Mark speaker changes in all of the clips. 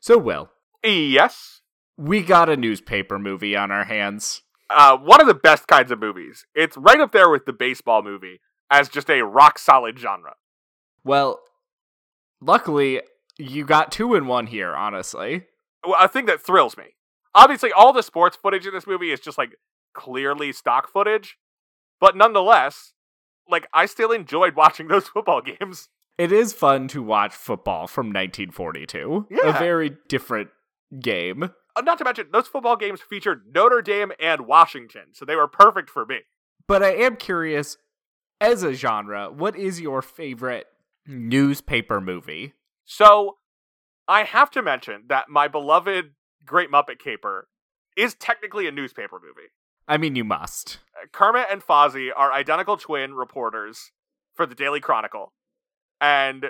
Speaker 1: So, Will,
Speaker 2: Yes.
Speaker 1: we got a newspaper movie on our hands.
Speaker 2: Uh, one of the best kinds of movies. It's right up there with the baseball movie as just a rock solid genre.
Speaker 1: Well, luckily, you got two in one here, honestly.
Speaker 2: Well, a thing that thrills me. Obviously, all the sports footage in this movie is just like clearly stock footage, but nonetheless, like I still enjoyed watching those football games.
Speaker 1: It is fun to watch football from 1942.
Speaker 2: Yeah.
Speaker 1: A very different game.
Speaker 2: Uh, Not to mention, those football games featured Notre Dame and Washington, so they were perfect for me.
Speaker 1: But I am curious, as a genre, what is your favorite newspaper movie?
Speaker 2: So, I have to mention that my beloved Great Muppet Caper is technically a newspaper movie.
Speaker 1: I mean, you must.
Speaker 2: Uh, Kermit and Fozzie are identical twin reporters for the Daily Chronicle, and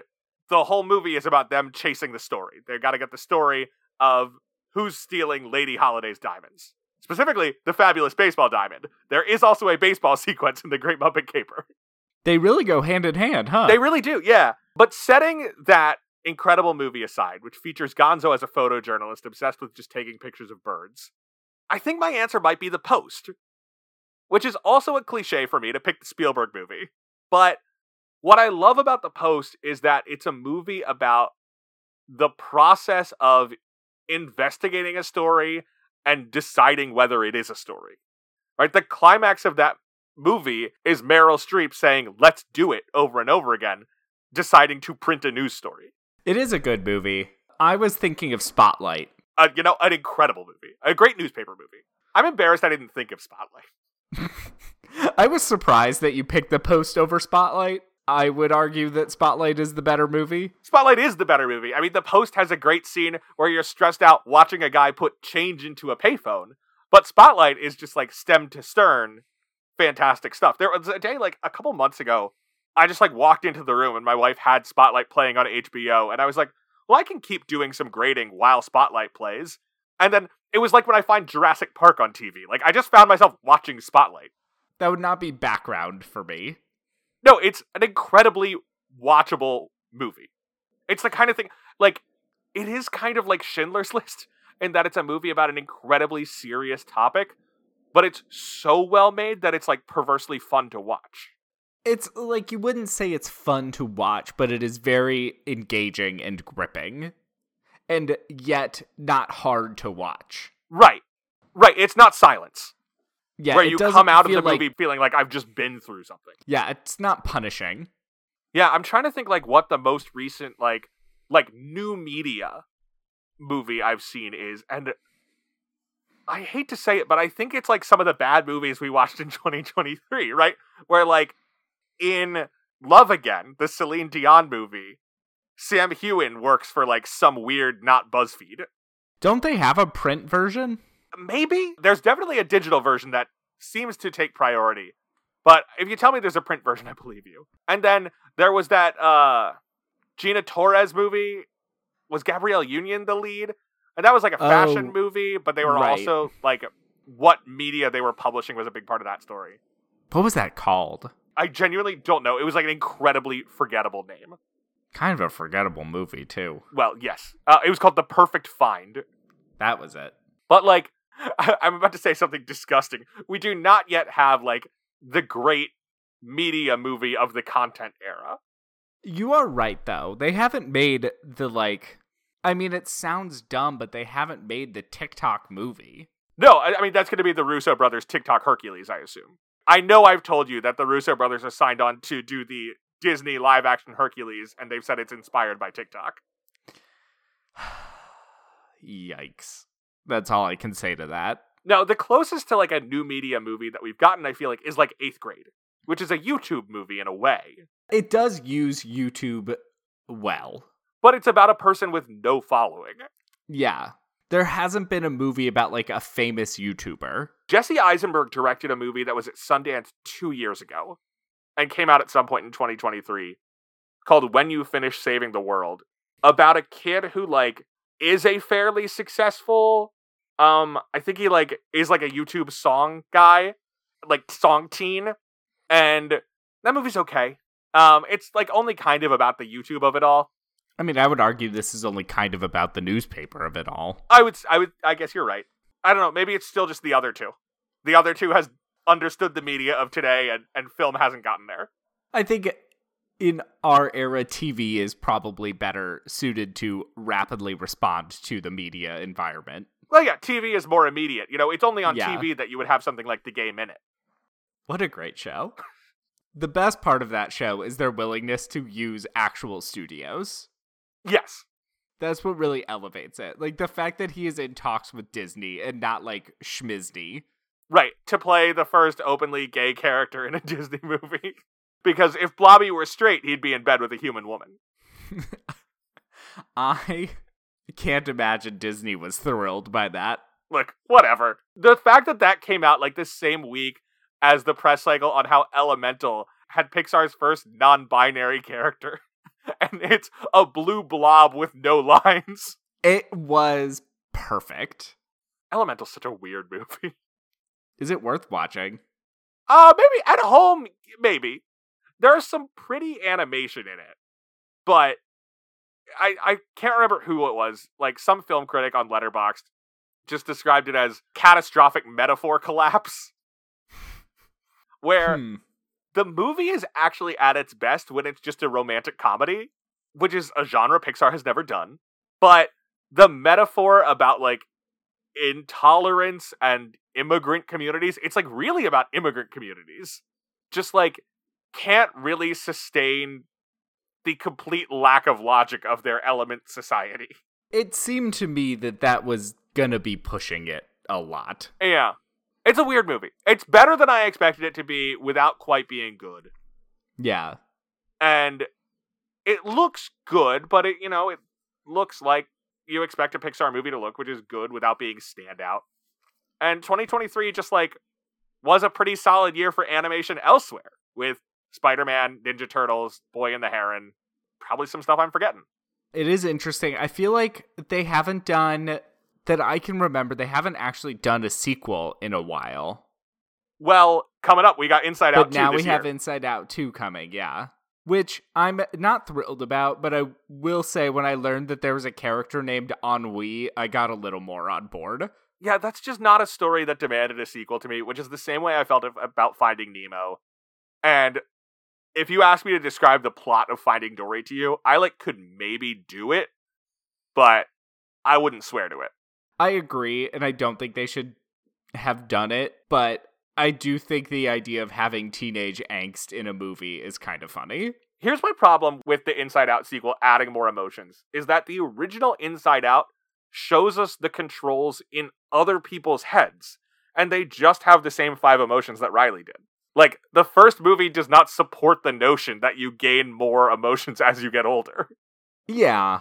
Speaker 2: the whole movie is about them chasing the story. They got to get the story of who's stealing Lady Holiday's diamonds. Specifically, the fabulous baseball diamond. There is also a baseball sequence in the Great Muppet Caper.
Speaker 1: They really go hand in hand, huh?
Speaker 2: They really do, yeah. But setting that incredible movie aside, which features Gonzo as a photojournalist obsessed with just taking pictures of birds, I think my answer might be The Post, which is also a cliche for me to pick the Spielberg movie. But what I love about The Post is that it's a movie about the process of investigating a story and deciding whether it is a story. Right? The climax of that movie is Meryl Streep saying, let's do it over and over again, deciding to print a news story.
Speaker 1: It is a good movie. I was thinking of Spotlight.
Speaker 2: Uh, you know, an incredible movie, a great newspaper movie. I'm embarrassed I didn't think of Spotlight.
Speaker 1: I was surprised that you picked The Post over Spotlight. I would argue that Spotlight is the better movie.
Speaker 2: Spotlight is the better movie. I mean, The Post has a great scene where you're stressed out watching a guy put change into a payphone, but Spotlight is just like stem to stern, fantastic stuff. There was a day like a couple months ago, I just like walked into the room and my wife had Spotlight playing on HBO, and I was like, well, I can keep doing some grading while Spotlight plays. And then it was like when I find Jurassic Park on TV. Like I just found myself watching Spotlight.
Speaker 1: That would not be background for me.
Speaker 2: No, it's an incredibly watchable movie. It's the kind of thing like it is kind of like Schindler's List in that it's a movie about an incredibly serious topic, but it's so well made that it's like perversely fun to watch.
Speaker 1: It's like you wouldn't say it's fun to watch, but it is very engaging and gripping. And yet not hard to watch.
Speaker 2: Right. Right, it's not silence.
Speaker 1: Yeah,
Speaker 2: where
Speaker 1: it
Speaker 2: you come out of the
Speaker 1: like-
Speaker 2: movie feeling like I've just been through something.
Speaker 1: Yeah, it's not punishing.
Speaker 2: Yeah, I'm trying to think like what the most recent like like new media movie I've seen is and I hate to say it, but I think it's like some of the bad movies we watched in 2023, right? Where like in Love Again, the Celine Dion movie, Sam Heughan works for like some weird not BuzzFeed.
Speaker 1: Don't they have a print version?
Speaker 2: Maybe there's definitely a digital version that seems to take priority. But if you tell me there's a print version, I believe you. And then there was that uh Gina Torres movie. Was Gabrielle Union the lead? And that was like a fashion
Speaker 1: Oh,
Speaker 2: movie, but they were
Speaker 1: right.
Speaker 2: also like what media they were publishing was a big part of that story.
Speaker 1: What was that called?
Speaker 2: I genuinely don't know. It was like an incredibly forgettable name.
Speaker 1: Kind of a forgettable movie, too.
Speaker 2: Well, yes. Uh, it was called The Perfect Find.
Speaker 1: That was it.
Speaker 2: But like, I'm about to say something disgusting. We do not yet have like the great media movie of the content era.
Speaker 1: You are right, though. They haven't made the, like. I mean, it sounds dumb, but they haven't made the TikTok movie.
Speaker 2: No, I, I mean that's going to be the Russo brothers TikTok Hercules, I assume. I know I've told you that the Russo brothers are signed on to do the Disney live action Hercules, and they've said it's inspired by TikTok.
Speaker 1: Yikes. That's all I can say to that.
Speaker 2: Now, the closest to like a new media movie that we've gotten, I feel like, is like Eighth Grade, which is a YouTube movie in a way,
Speaker 1: It does use YouTube well.
Speaker 2: but it's about a person with no following.
Speaker 1: Yeah. There hasn't been a movie about, like, a famous YouTuber.
Speaker 2: Jesse Eisenberg directed a movie that was at Sundance two years ago and came out at some point in 2023 called When You Finish Saving the World about a kid who, like, is a fairly successful, um, I think he, like, is like a YouTube song guy, like, song teen. And that movie's okay. Um, it's, like, only kind of about the YouTube of it all.
Speaker 1: I mean, I would argue this is only kind of about the newspaper of it all.
Speaker 2: I would, I would, I guess you're right. I don't know. Maybe it's still just the other two. The other two has understood the media of today, and and film hasn't gotten there.
Speaker 1: I think in our era, TV is probably better suited to rapidly respond to the media environment.
Speaker 2: Well, yeah, TV is more immediate. You know, it's only on
Speaker 1: Yeah.
Speaker 2: TV that you would have something like the Game in it.
Speaker 1: What a great show. The best part of that show is their willingness to use actual studios.
Speaker 2: Yes,
Speaker 1: That's what really elevates it. Like the fact that he is in talks with Disney and not like Schmizdny.
Speaker 2: right. To play the first openly gay character in a Disney movie. Because if Blobby were straight, he'd be in bed with a human woman.
Speaker 1: I can't imagine Disney was thrilled by that.
Speaker 2: Look, whatever. The fact that that came out like the same week as the press cycle on how Elemental had Pixar's first non-binary character, and it's a blue blob with no lines.
Speaker 1: It was perfect.
Speaker 2: Elemental's such a weird movie.
Speaker 1: Is it worth watching?
Speaker 2: Uh, maybe at home, maybe. There's some pretty animation in it, but I I can't remember who it was. Like some film critic on Letterboxd just described it as catastrophic metaphor collapse, where
Speaker 1: Hmm.
Speaker 2: the movie is actually at its best when it's just a romantic comedy, which is a genre Pixar has never done. But the metaphor about like intolerance and immigrant communities, it's like really about immigrant communities. Just like can't really sustain the complete lack of logic of their element society.
Speaker 1: It seemed to me that that was gonna be pushing it a lot.
Speaker 2: Yeah. It's a weird movie. It's better than I expected it to be without quite being good.
Speaker 1: Yeah.
Speaker 2: and it looks good, but it you know it looks like you expect a Pixar movie to look, which is good without being standout. And 2023 just like was a pretty solid year for animation elsewhere with Spider-Man, Ninja Turtles, Boy and the Heron, probably some stuff I'm forgetting.
Speaker 1: It is interesting. I feel like they haven't done that I can remember, they haven't actually done a sequel in a while.
Speaker 2: Well, coming up, we got Inside Out
Speaker 1: But
Speaker 2: 2
Speaker 1: now we have. Inside Out 2 coming, yeah. Which I'm not thrilled about, but I will say when I learned that there was a character named Ennui, I got a little more on board.
Speaker 2: Yeah, that's just not a story that demanded a sequel to me, which is the same way I felt about Finding Nemo. And if you ask me to describe the plot of Finding Dory to you, I like could maybe do it, but I wouldn't swear to it.
Speaker 1: I agree, and I don't think they should have done it, but I do think the idea of having teenage angst in a movie is kind of funny.
Speaker 2: Here's my problem with the Inside Out sequel adding more emotions is that the original Inside Out shows us the controls in other people's heads, and they just have the same five emotions that Riley did. Like, the first movie does not support the notion that you gain more emotions as you get older.
Speaker 1: Yeah,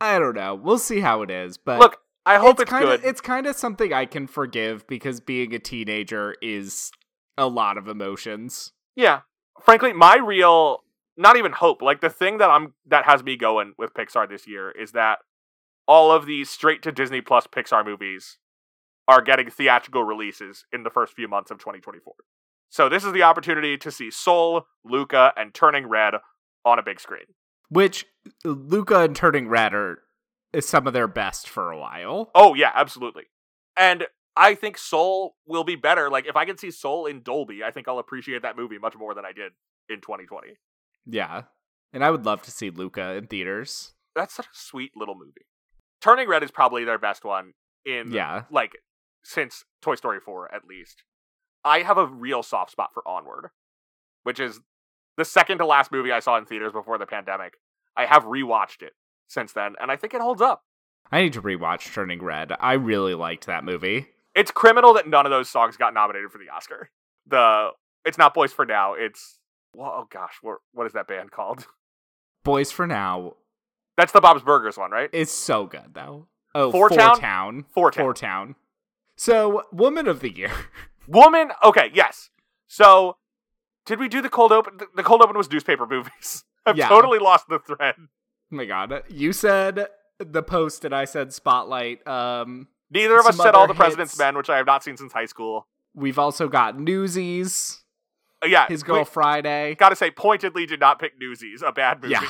Speaker 1: I don't know. We'll see how it is, but
Speaker 2: Look, I hope it's,
Speaker 1: kind
Speaker 2: good.
Speaker 1: of it's kind of something I can forgive because being a teenager is a lot of emotions.
Speaker 2: Yeah. Frankly, my real not even hope, like the thing that I'm that has me going with Pixar this year is that all of these straight to Disney Plus Pixar movies are getting theatrical releases in the first few months of 2024. So this is the opportunity to see Soul, Luca, and Turning Red on a big screen.
Speaker 1: Which uh, Luca and Turning Red are is some of their best for a while.
Speaker 2: Oh yeah, absolutely. And I think Soul will be better. Like if I can see Soul in Dolby, I think I'll appreciate that movie much more than I did in 2020.
Speaker 1: Yeah, and I would love to see Luca in theaters.
Speaker 2: that's such a sweet little movie. Turning Red is probably their best one in
Speaker 1: Yeah,
Speaker 2: like since Toy Story 4 at least. I have a real soft spot for Onward, which is the second to last movie I saw in theaters before the pandemic. I have rewatched it since then and I think it holds up.
Speaker 1: I need to rewatch Turning Red. I really liked that movie.
Speaker 2: It's criminal that none of those songs got nominated for the Oscar. The it's not Boys for Now, it's oh gosh, what what is that band called?
Speaker 1: Boys for Now
Speaker 2: That's the Bob's Burgers one, right?
Speaker 1: It's so good though. Oh,
Speaker 2: Four
Speaker 1: Four
Speaker 2: Town?
Speaker 1: Town.
Speaker 2: Four Town.
Speaker 1: Four Town. So, Woman of the Year.
Speaker 2: Woman. Okay, yes. So, did we do the cold open? The- cold open was newspaper movies. I've
Speaker 1: Yeah.
Speaker 2: totally lost the thread.
Speaker 1: Oh my god. You said the post and I said spotlight. Um
Speaker 2: Neither of us said all the President's. Men, which I have not seen since high school.
Speaker 1: we've also got Newsies,
Speaker 2: Uh, yeah,
Speaker 1: His Girl Friday.
Speaker 2: Got to say, pointedly did not pick Newsies, a bad movie.
Speaker 1: Yeah.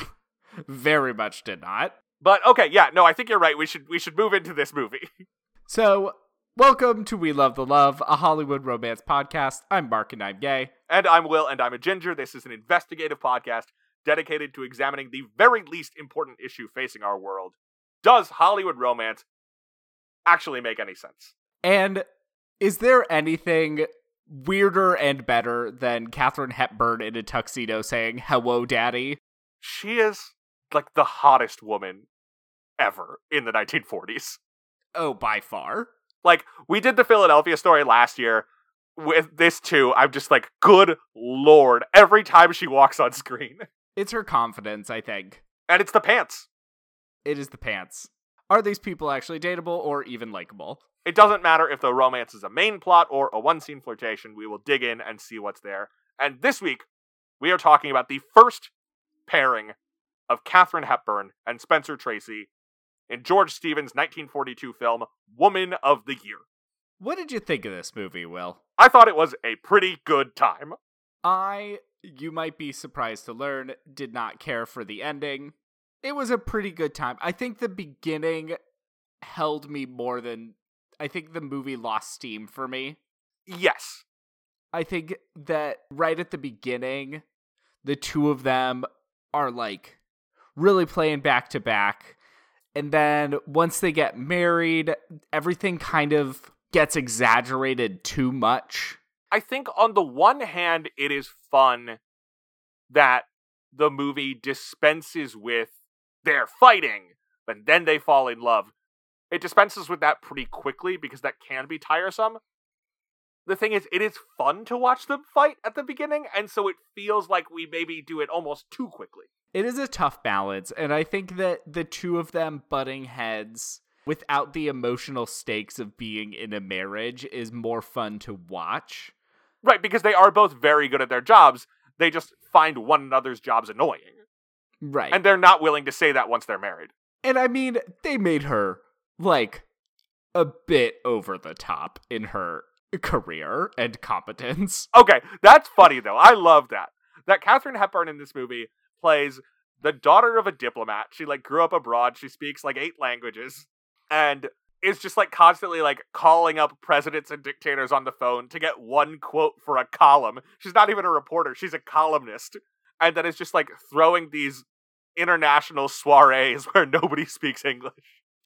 Speaker 1: Very much did not.
Speaker 2: But okay, yeah, no, I think you're right. We should we should move into this movie.
Speaker 1: So, welcome to We Love the Love, a Hollywood romance podcast. I'm Mark and I'm gay.
Speaker 2: And I'm Will and I'm a ginger. This is an investigative podcast dedicated to examining the very least important issue facing our world. Does Hollywood romance actually make any sense?
Speaker 1: And is there anything weirder and better than Katharine Hepburn in a tuxedo saying, Hello, Daddy?
Speaker 2: She is like the hottest woman ever in the 1940s.
Speaker 1: Oh, by far.
Speaker 2: Like, we did the Philadelphia story last year. With this too, I'm just like, good lord, every time she walks on screen.
Speaker 1: It's her confidence, I think.
Speaker 2: And it's the pants.
Speaker 1: It is the pants. Are these people actually dateable or even likable?
Speaker 2: It doesn't matter if the romance is a main plot or a one scene flirtation, we will dig in and see what's there. And this week, we are talking about the first pairing of Katharine Hepburn and Spencer Tracy in George Stevens' 1942 film, Woman of the Year.
Speaker 1: What did you think of this movie, Will?
Speaker 2: I thought it was a pretty good time.
Speaker 1: I, you might be surprised to learn, did not care for the ending. It was a pretty good time. I think the beginning held me more than. I think the movie lost steam for me.
Speaker 2: Yes.
Speaker 1: I think that right at the beginning, the two of them are like really playing back to back. And then once they get married, everything kind of gets exaggerated too much.
Speaker 2: I think on the one hand, it is fun that the movie dispenses with their fighting, but then they fall in love. It dispenses with that pretty quickly because that can be tiresome. The thing is, it is fun to watch them fight at the beginning, and so it feels like we maybe do it almost too quickly.
Speaker 1: It is a tough balance, and I think that the two of them butting heads without the emotional stakes of being in a marriage is more fun to watch.
Speaker 2: Right, because they are both very good at their jobs. They just find one another's jobs annoying.
Speaker 1: Right.
Speaker 2: And they're not willing to say that once they're married.
Speaker 1: And I mean, they made her like a bit over the top in her career and competence.
Speaker 2: Okay, that's funny though. I love that. That Katharine Hepburn in this movie plays the daughter of a diplomat. She like grew up abroad. She speaks like eight languages and is just like constantly like calling up presidents and dictators on the phone to get one quote for a column. She's not even a reporter, she's a columnist. And then is just like throwing these international soirees where nobody speaks English.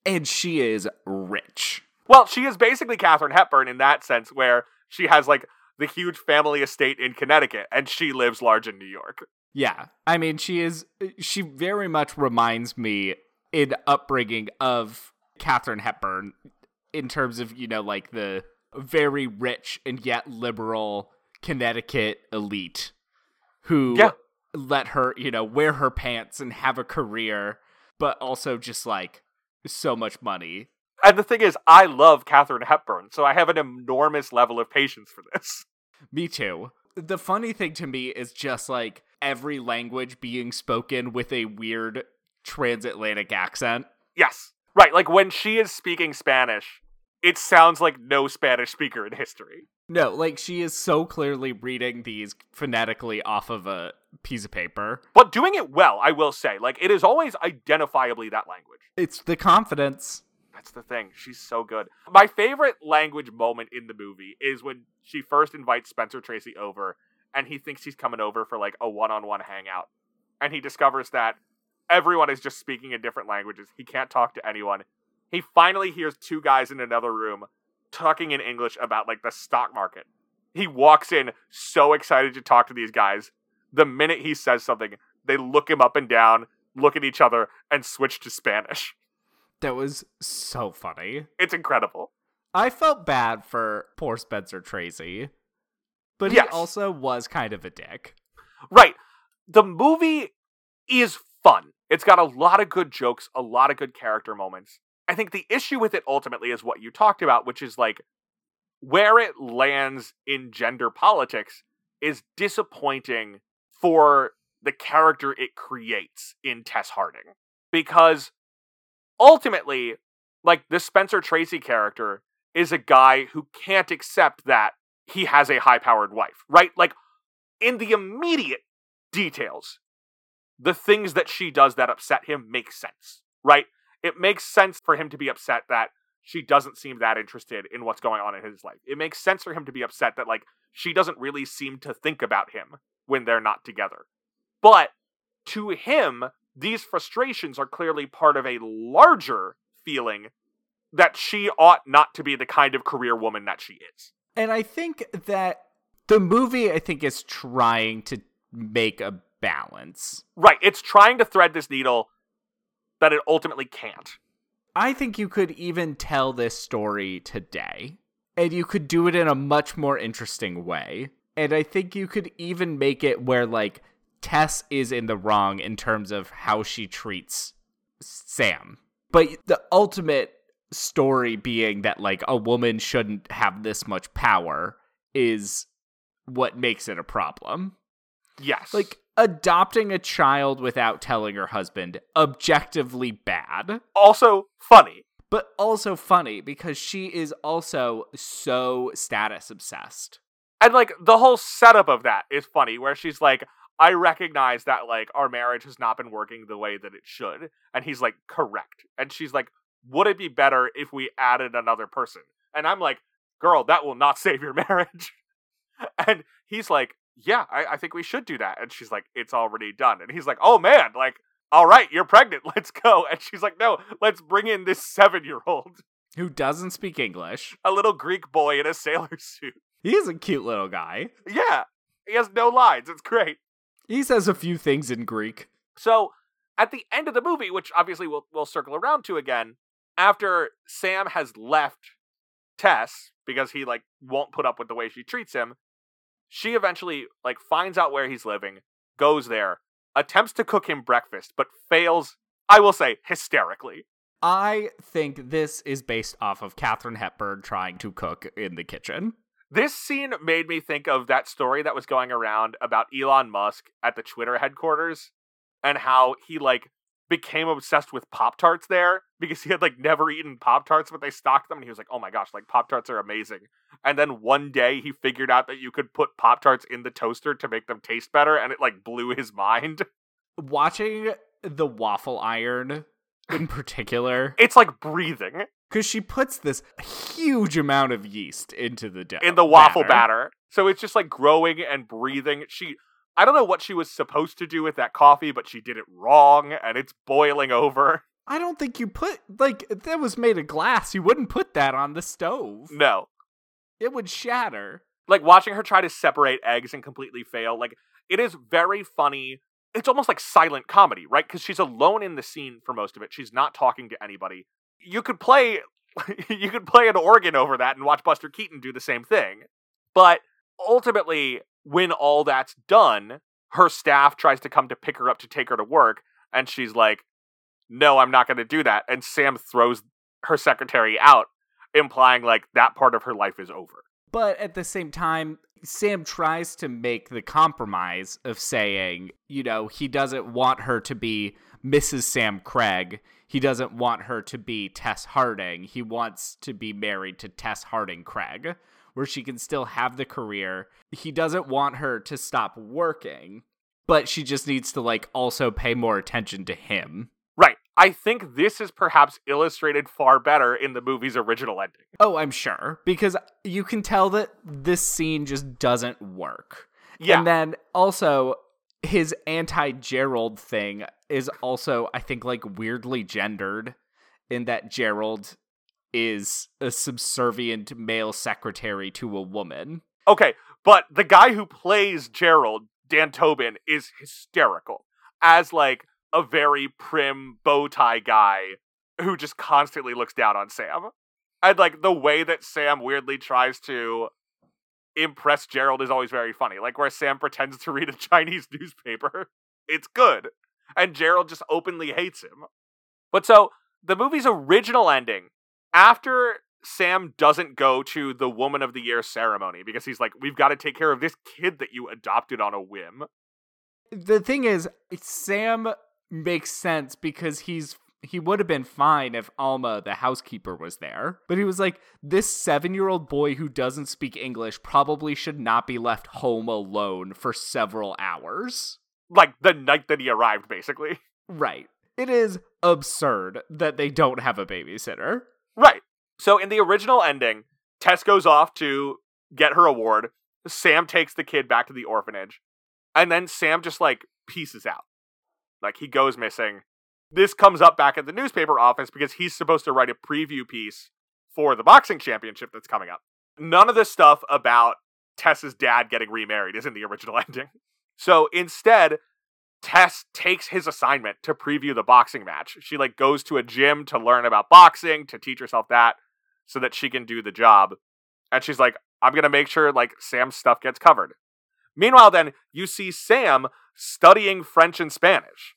Speaker 1: And she is rich.
Speaker 2: Well, she is basically Katharine Hepburn in that sense, where she has like the huge family estate in Connecticut and she lives large in New York.
Speaker 1: Yeah. I mean, she is, she very much reminds me in upbringing of Katharine Hepburn in terms of, you know, like the very rich and yet liberal Connecticut elite who
Speaker 2: Yeah.
Speaker 1: let her, you know, wear her pants and have a career, but also just like so much money.
Speaker 2: And the thing is, I love Katharine Hepburn, so I have an enormous level of patience for this.
Speaker 1: Me too. The funny thing to me is just like every language being spoken with a weird transatlantic accent.
Speaker 2: Yes. Right, like when she is speaking Spanish, it sounds like no Spanish speaker in history.
Speaker 1: No, like she is so clearly reading these phonetically off of a piece of paper.
Speaker 2: But doing it well, I will say. Like, it is always identifiably that language.
Speaker 1: It's the confidence.
Speaker 2: That's the thing. She's so good. My favorite language moment in the movie is when she first invites Spencer Tracy over and he thinks he's coming over for like a one on one hangout. And he discovers that everyone is just speaking in different languages. He can't talk to anyone. He finally hears two guys in another room talking in English about like the stock market. He walks in so excited to talk to these guys. The minute he says something, they look him up and down, look at each other, and switch to Spanish.
Speaker 1: That was so funny.
Speaker 2: It's incredible.
Speaker 1: I felt bad for poor Spencer Tracy, but
Speaker 2: Yes.
Speaker 1: he also was kind of a dick.
Speaker 2: Right. The movie is fun. It's got a lot of good jokes, a lot of good character moments. I think the issue with it ultimately is what you talked about, which is like where it lands in gender politics is disappointing for the character it creates in Tess Harding. Because ultimately, like the Spencer Tracy character is a guy who can't accept that he has a high powered wife, right? Like in the immediate details, the things that she does that upset him make sense, right? It makes sense for him to be upset that she doesn't seem that interested in what's going on in his life. It makes sense for him to be upset that like she doesn't really seem to think about him when they're not together. But to him, these frustrations are clearly part of a larger feeling that she ought not to be the kind of career woman that she is.
Speaker 1: And I think that the movie, I think, is trying to make a balance.
Speaker 2: Right. It's trying to thread this needle that it ultimately can't.
Speaker 1: I think you could even tell this story today, and you could do it in a much more interesting way. And I think you could even make it where, like, Tess is in the wrong in terms of how she treats Sam. But the ultimate story being that, like, a woman shouldn't have this much power is what makes it a problem.
Speaker 2: Yes.
Speaker 1: Like, adopting a child without telling her husband, objectively bad.
Speaker 2: Also funny.
Speaker 1: But also funny because she is also so status obsessed.
Speaker 2: And like the whole setup of that is funny, where she's like, I recognize that like our marriage has not been working the way that it should. And he's like, correct. And she's like, would it be better if we added another person? And I'm like, girl, that will not save your marriage. and he's like, yeah, I, I think we should do that. And she's like, it's already done. And he's like, oh man, like, all right, you're pregnant. Let's go. And she's like, no, let's bring in this seven year old
Speaker 1: who doesn't speak English,
Speaker 2: a little Greek boy in a sailor suit.
Speaker 1: He's a cute little guy.
Speaker 2: Yeah, he has no lines. It's great.
Speaker 1: He says a few things in Greek.
Speaker 2: So at the end of the movie, which obviously we'll, we'll circle around to again, after Sam has left Tess because he like won't put up with the way she treats him, she eventually like finds out where he's living, goes there, attempts to cook him breakfast, but fails, I will say, hysterically.
Speaker 1: I think this is based off of Katharine Hepburn trying to cook in the kitchen.
Speaker 2: This scene made me think of that story that was going around about Elon Musk at the Twitter headquarters and how he like became obsessed with Pop Tarts there because he had like never eaten Pop Tarts, but they stocked them and he was like, oh my gosh, like Pop Tarts are amazing. And then one day he figured out that you could put Pop Tarts in the toaster to make them taste better and it like blew his mind.
Speaker 1: Watching the waffle iron in particular,
Speaker 2: it's like breathing.
Speaker 1: Because she puts this huge amount of yeast into the dough.
Speaker 2: In the waffle batter. batter. So it's just like growing and breathing. She I don't know what she was supposed to do with that coffee, but she did it wrong and it's boiling over.
Speaker 1: I don't think you put like that was made of glass. You wouldn't put that on the stove.
Speaker 2: No.
Speaker 1: It would shatter.
Speaker 2: Like watching her try to separate eggs and completely fail. Like it is very funny. It's almost like silent comedy, right? Cuz she's alone in the scene for most of it. She's not talking to anybody. You could play you could play an organ over that and watch Buster Keaton do the same thing. But ultimately when all that's done, her staff tries to come to pick her up to take her to work, and she's like, No, I'm not going to do that. And Sam throws her secretary out, implying like that part of her life is over.
Speaker 1: But at the same time, Sam tries to make the compromise of saying, you know, he doesn't want her to be Mrs. Sam Craig. He doesn't want her to be Tess Harding. He wants to be married to Tess Harding Craig where she can still have the career. He doesn't want her to stop working, but she just needs to like also pay more attention to him.
Speaker 2: Right. I think this is perhaps illustrated far better in the movie's original ending.
Speaker 1: Oh, I'm sure. Because you can tell that this scene just doesn't work.
Speaker 2: Yeah.
Speaker 1: And then also, his anti Gerald thing is also, I think, like weirdly gendered in that Gerald is a subservient male secretary to a woman.
Speaker 2: Okay, but the guy who plays Gerald, Dan Tobin, is hysterical as like a very prim bow tie guy who just constantly looks down on Sam. And like the way that Sam weirdly tries to impress Gerald is always very funny. Like where Sam pretends to read a Chinese newspaper. It's good. And Gerald just openly hates him. But so the movie's original ending after Sam doesn't go to the Woman of the Year ceremony because he's like, we've got to take care of this kid that you adopted on a whim.
Speaker 1: The thing is, Sam makes sense because he's he would have been fine if Alma, the housekeeper, was there. But he was like, this seven year old boy who doesn't speak English probably should not be left home alone for several hours.
Speaker 2: like the night that he arrived, basically.
Speaker 1: Right. It is absurd that they don't have a babysitter.
Speaker 2: Right. So in the original ending, Tess goes off to get her award. Sam takes the kid back to the orphanage. And then Sam just like pieces out. Like he goes missing. This comes up back at the newspaper office because he's supposed to write a preview piece for the boxing championship that's coming up. None of this stuff about Tess's dad getting remarried is in the original ending. So instead, Tess takes his assignment to preview the boxing match. She like goes to a gym to learn about boxing, to teach herself that so that she can do the job. And she's like, I'm going to make sure like Sam's stuff gets covered. Meanwhile then, you see Sam studying French and Spanish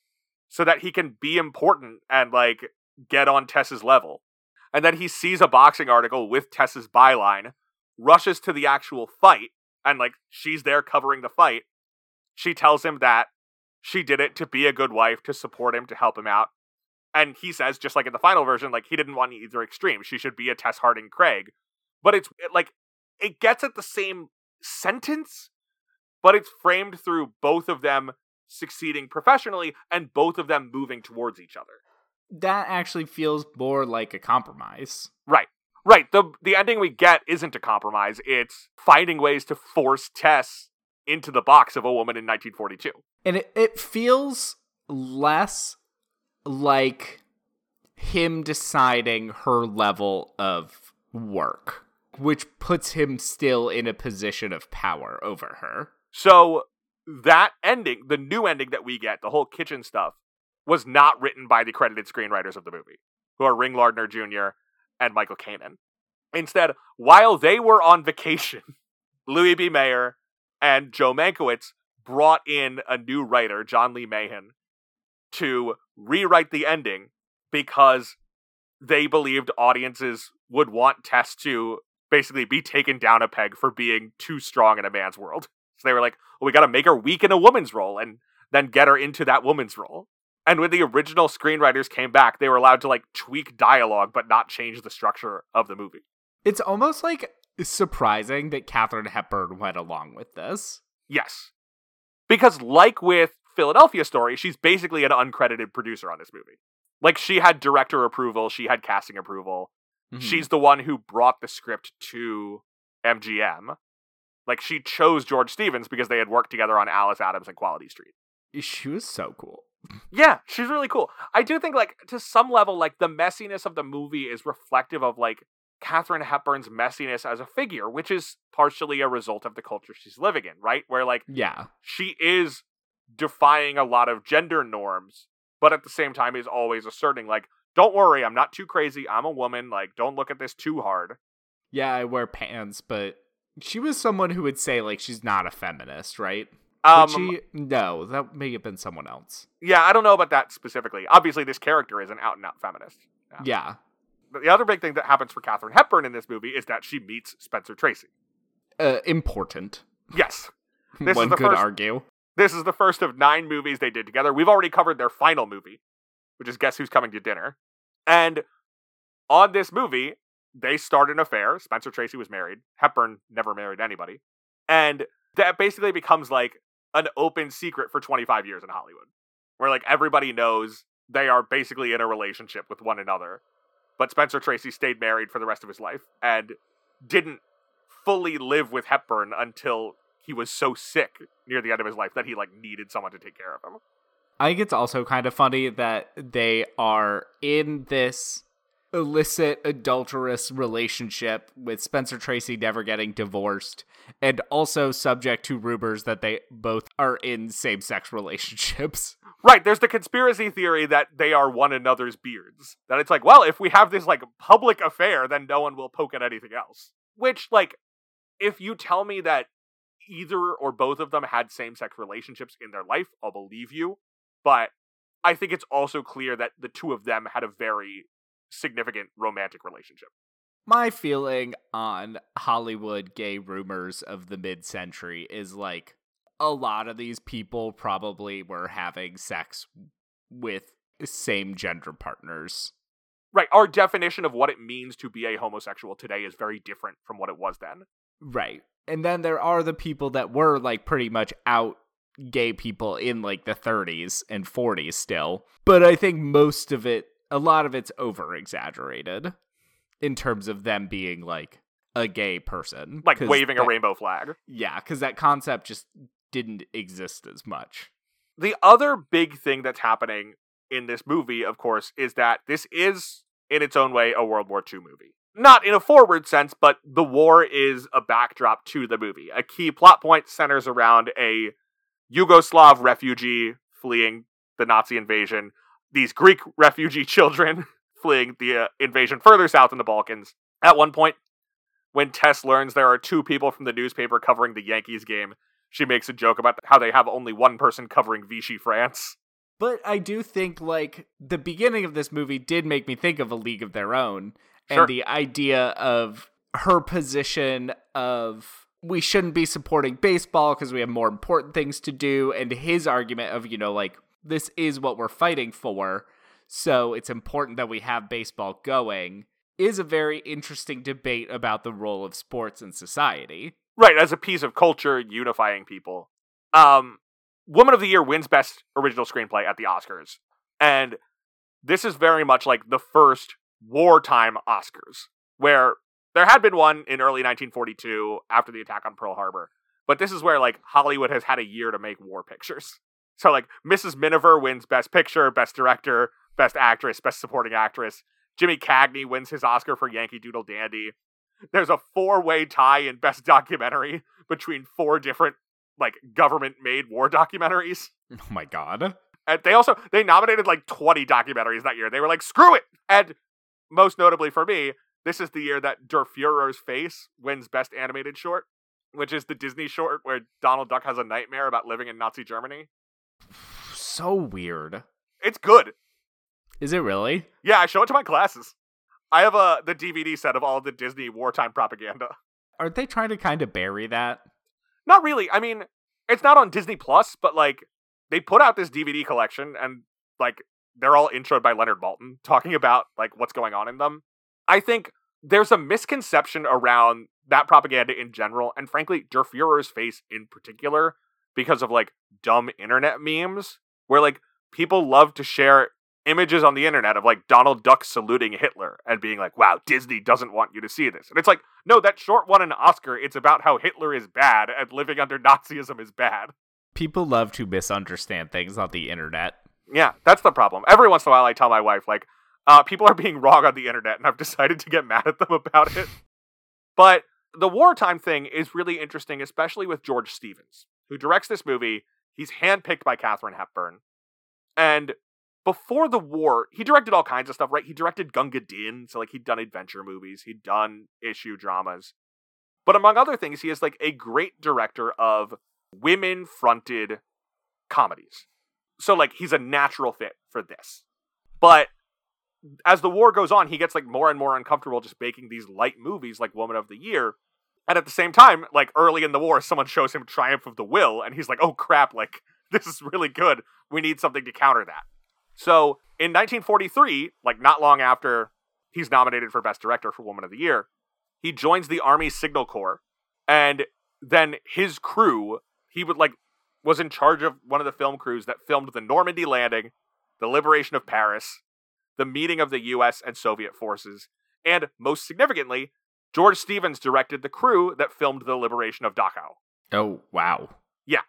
Speaker 2: so that he can be important and like get on Tess's level. And then he sees a boxing article with Tess's byline, rushes to the actual fight, and like she's there covering the fight. She tells him that she did it to be a good wife, to support him, to help him out. And he says, just like in the final version, like he didn't want either extreme. She should be a Tess Harding Craig. But it's it, like, it gets at the same sentence, but it's framed through both of them succeeding professionally and both of them moving towards each other.
Speaker 1: That actually feels more like a compromise.
Speaker 2: Right. Right. The the ending we get isn't a compromise. It's finding ways to force Tess into the box of a woman in 1942.
Speaker 1: And it, it feels less like him deciding her level of work, which puts him still in a position of power over her.
Speaker 2: So that ending, the new ending that we get, the whole kitchen stuff, was not written by the credited screenwriters of the movie, who are Ring Lardner Jr. and Michael Kanin. Instead, while they were on vacation, Louis B. Mayer and Joe Mankiewicz brought in a new writer, John Lee Mahin, to rewrite the ending because they believed audiences would want Tess to basically be taken down a peg for being too strong in a man's world. So they were like, well, we got to make her weak in a woman's role and then get her into that woman's role. And when the original screenwriters came back, they were allowed to like tweak dialogue but not change the structure of the movie.
Speaker 1: It's almost like surprising that Katharine Hepburn went along with this.
Speaker 2: Yes. Because, like with Philadelphia Story, she's basically an uncredited producer on this movie. Like, she had director approval, she had casting approval. Mm-hmm. She's the one who brought the script to MGM. Like, she chose George Stevens because they had worked together on Alice Adams and Quality Street.
Speaker 1: She was so cool.
Speaker 2: yeah, she's really cool. I do think, like, to some level, like, the messiness of the movie is reflective of, like, Katharine Hepburn's messiness as a figure, which is partially a result of the culture she's living in, right? Where like
Speaker 1: yeah,
Speaker 2: she is defying a lot of gender norms, but at the same time is always asserting like, "Don't worry, I'm not too crazy. I'm a woman. Like, don't look at this too hard."
Speaker 1: Yeah, I wear pants, but she was someone who would say like she's not a feminist, right?
Speaker 2: Um,
Speaker 1: she no, that may have been someone else.
Speaker 2: Yeah, I don't know about that specifically. Obviously, this character is an out and out feminist.
Speaker 1: Yeah. yeah
Speaker 2: the other big thing that happens for Katharine Hepburn in this movie is that she meets Spencer Tracy.
Speaker 1: Uh, important.
Speaker 2: Yes.
Speaker 1: This One could first, argue.
Speaker 2: This is the first of nine movies they did together. We've already covered their final movie, which is Guess Who's Coming to Dinner. And on this movie, they start an affair. Spencer Tracy was married. Hepburn never married anybody. And that basically becomes like an open secret for 25 years in Hollywood, where like everybody knows they are basically in a relationship with one another but Spencer Tracy stayed married for the rest of his life and didn't fully live with Hepburn until he was so sick near the end of his life that he like needed someone to take care of him.
Speaker 1: I think it's also kind of funny that they are in this illicit adulterous relationship with Spencer Tracy never getting divorced and also subject to rumors that they both are in same-sex relationships.
Speaker 2: Right, there's the conspiracy theory that they are one another's beards. That it's like, well, if we have this like public affair, then no one will poke at anything else. Which like if you tell me that either or both of them had same-sex relationships in their life, I'll believe you. But I think it's also clear that the two of them had a very significant romantic relationship.
Speaker 1: My feeling on Hollywood gay rumors of the mid century is like a lot of these people probably were having sex with same gender partners.
Speaker 2: Right. Our definition of what it means to be a homosexual today is very different from what it was then.
Speaker 1: Right. And then there are the people that were like pretty much out gay people in like the 30s and 40s still. But I think most of it, a lot of it's over exaggerated in terms of them being like a gay person.
Speaker 2: like waving a rainbow flag.
Speaker 1: Yeah, because that concept just didn't exist as much.
Speaker 2: The other big thing that's happening in this movie, of course, is that this is, in its own way, a World War II movie. Not in a forward sense, but the war is a backdrop to the movie. A key plot point centers around a Yugoslav refugee fleeing the Nazi invasion, these Greek refugee children fleeing the uh, invasion further south in the Balkans. At one point, when Tess learns there are two people from the newspaper covering the Yankees game, she makes a joke about how they have only one person covering Vichy France.
Speaker 1: But I do think like the beginning of this movie did make me think of a League of Their Own
Speaker 2: Sure.
Speaker 1: and the idea of her position of we shouldn't be supporting baseball because we have more important things to do and his argument of you know like this is what we're fighting for so it's important that we have baseball going is a very interesting debate about the role of sports in society
Speaker 2: Right, as a piece of culture unifying people. Um, Woman of the Year wins Best Original Screenplay at the Oscars. And this is very much like the first wartime Oscars, where there had been one in early 1942 after the attack on Pearl Harbor. But this is where like Hollywood has had a year to make war pictures. So like Mrs. Miniver wins Best Picture, Best Director, Best Actress, Best Supporting Actress. Jimmy Cagney wins his Oscar for Yankee Doodle Dandy. There's a four-way tie in Best Documentary between four different like government-made war documentaries.
Speaker 1: oh my god
Speaker 2: And they also they nominated like 20 documentaries that year. They were like, screw it. And most notably for me, this is the year that Der Fuhrer's Face wins Best Animated Short, which is the Disney short where Donald Duck has a nightmare about living in Nazi Germany.
Speaker 1: So weird
Speaker 2: It's good.
Speaker 1: is it really
Speaker 2: Yeah, I show it to my classes. I have a the DVD set of all the Disney wartime propaganda.
Speaker 1: aren't they trying to kind of bury that
Speaker 2: Not really. I mean, it's not on Disney Plus, but like they put out this DVD collection and like they're all introed by Leonard Maltin talking about like what's going on in them. I think there's a misconception around that propaganda in general, and frankly, Der Fuhrer's face in particular, because of like dumb internet memes, where like people love to share images on the internet of like Donald Duck saluting Hitler and being like, wow, Disney doesn't want you to see this. And it's like, no, that short won an Oscar. It's about how Hitler is bad and living under Nazism is bad.
Speaker 1: people love to misunderstand things on the internet
Speaker 2: Yeah, that's the problem. Every once in a while, I tell my wife, like, uh, people are being wrong on the internet, and I've decided to get mad at them about it. but the wartime thing is really interesting, especially with George Stevens, who directs this movie. He's handpicked by Katharine Hepburn. And before the war, he directed all kinds of stuff, right? He directed Gunga Din, so like he'd done adventure movies, he'd done issue dramas. But among other things, he is like a great director of women fronted comedies. So like he's a natural fit for this. But as the war goes on, he gets like more and more uncomfortable just making these light movies like Woman of the Year. And at the same time, like early in the war, someone shows him Triumph of the Will, and he's like, oh crap, like this is really good. We need something to counter that. So in 1943, like not long after he's nominated for Best Director for Woman of the Year, he joins the Army Signal Corps. And then his crew, he would like was in charge of one of the film crews that filmed the Normandy landing, the liberation of Paris, the meeting of the US and Soviet forces, and most significantly, George Stevens directed the crew that filmed the liberation of Dachau.
Speaker 1: oh wow Yeah.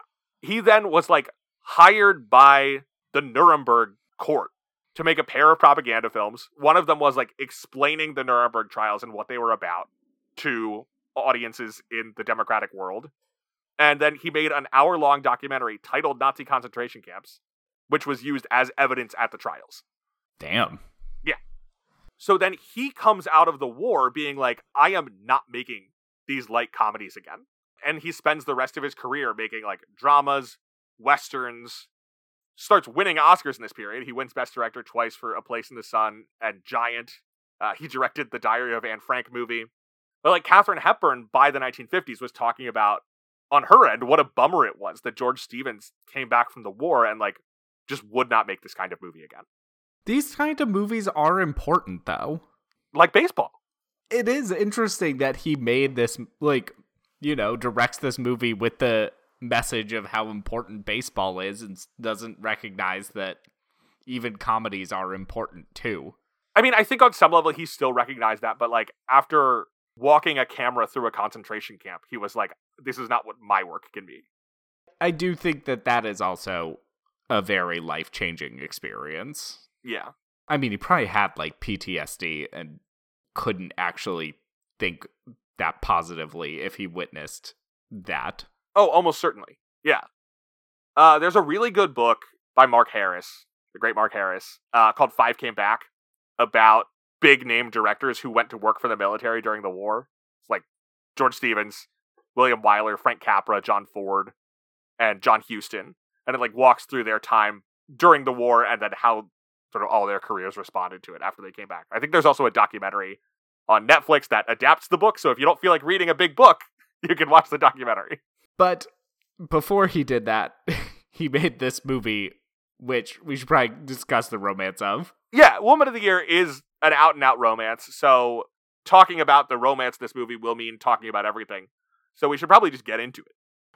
Speaker 2: He then was like hired by the Nuremberg court to make a pair of propaganda films. One of them was like explaining the Nuremberg trials and what they were about to audiences in the democratic world. And then he made an hour long documentary titled Nazi concentration camps, which was used as evidence at the trials.
Speaker 1: damn
Speaker 2: So then he comes out of the war being like, I am not making these light comedies again. And he spends the rest of his career making like dramas, westerns, starts winning Oscars in this period. He wins Best Director twice for A Place in the Sun and Giant. Uh, he directed the Diary of Anne Frank movie. But like Katharine Hepburn by the 1950s was talking about on her end what a bummer it was that George Stevens came back from the war and like just would not make this kind of movie again.
Speaker 1: These kind of movies are important though
Speaker 2: Like baseball.
Speaker 1: it is interesting that he made this like you know directs this movie with the message of how important baseball is and doesn't recognize that even comedies are important too.
Speaker 2: I mean, I think on some level he still recognized that, but like after walking a camera through a concentration camp, he was like, "This is not what my work can be."
Speaker 1: I do think that that is also a very life changing experience.
Speaker 2: Yeah.
Speaker 1: I mean, he probably had like PTSD and couldn't actually think that positively if he witnessed that.
Speaker 2: Oh, almost certainly. Yeah. Uh, there's a really good book by Mark Harris, the great Mark Harris, uh, called Five Came Back about big name directors who went to work for the military during the war. It's like George Stevens, William Wyler, Frank Capra, John Ford, and John Huston. And it like walks through their time during the war and then how sort of all their careers responded to it after they came back. I think there's also a documentary on Netflix that adapts the book. So if you don't feel like reading a big book, you can watch the documentary.
Speaker 1: But before he did that, he made this movie, which we should probably discuss the romance of.
Speaker 2: Yeah, Woman of the Year is an out and out romance. So talking about the romance of this movie will mean talking about everything. So we should probably just get into it.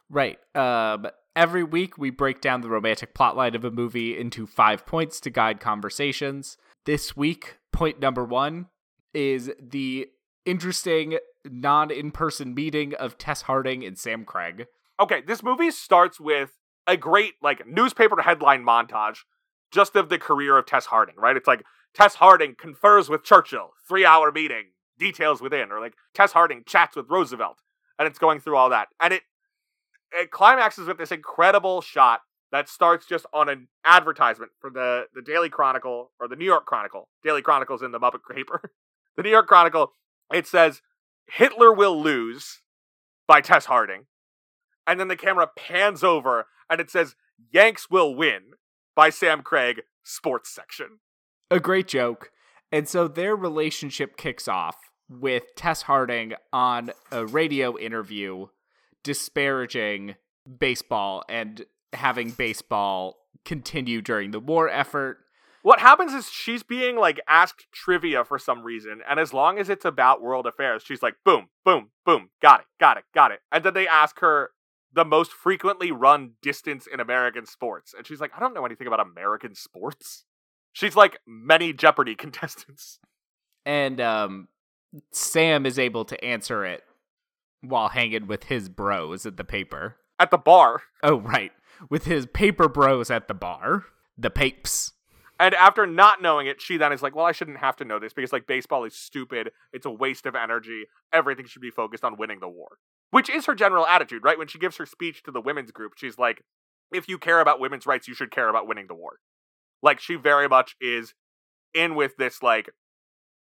Speaker 1: Right. Um, every week we break down the romantic plotline of a movie into five points to guide conversations. This week, point number one is the interesting non in person meeting of Tess Harding and Sam Craig.
Speaker 2: Okay, this movie starts with a great like newspaper headline montage just of the career of Tess Harding, right? It's like Tess Harding confers with Churchill, three hour meeting, details within, or like Tess Harding chats with Roosevelt, and it's going through all that. And it it climaxes with this incredible shot that starts just on an advertisement for the, the Daily Chronicle or the New York Chronicle. Daily Chronicle's in the Muppet paper. the New York Chronicle, it says, Hitler will lose by Tess Harding. And then the camera pans over and it says, Yanks will win by Sam Craig, sports section.
Speaker 1: A great joke. And so their relationship kicks off with Tess Harding on a radio interview disparaging baseball and having baseball continue during the war effort.
Speaker 2: What happens is she's being like asked trivia for some reason, and as long as it's about world affairs, she's like, boom, boom, boom, got it, got it, got it. And then they ask her the most frequently run distance in American sports. And she's like, I don't know anything about American sports. She's like many Jeopardy contestants.
Speaker 1: And um, Sam is able to answer it while hanging with his bros at the paper.
Speaker 2: At the bar.
Speaker 1: Oh, right. With his paper bros at the bar. The papes.
Speaker 2: And after not knowing it, she then is like, well, I shouldn't have to know this because, like, baseball is stupid. It's a waste of energy. Everything should be focused on winning the war. Which is her general attitude, right? When she gives her speech to the women's group, she's like, if you care about women's rights, you should care about winning the war. Like, she very much is in with this, like,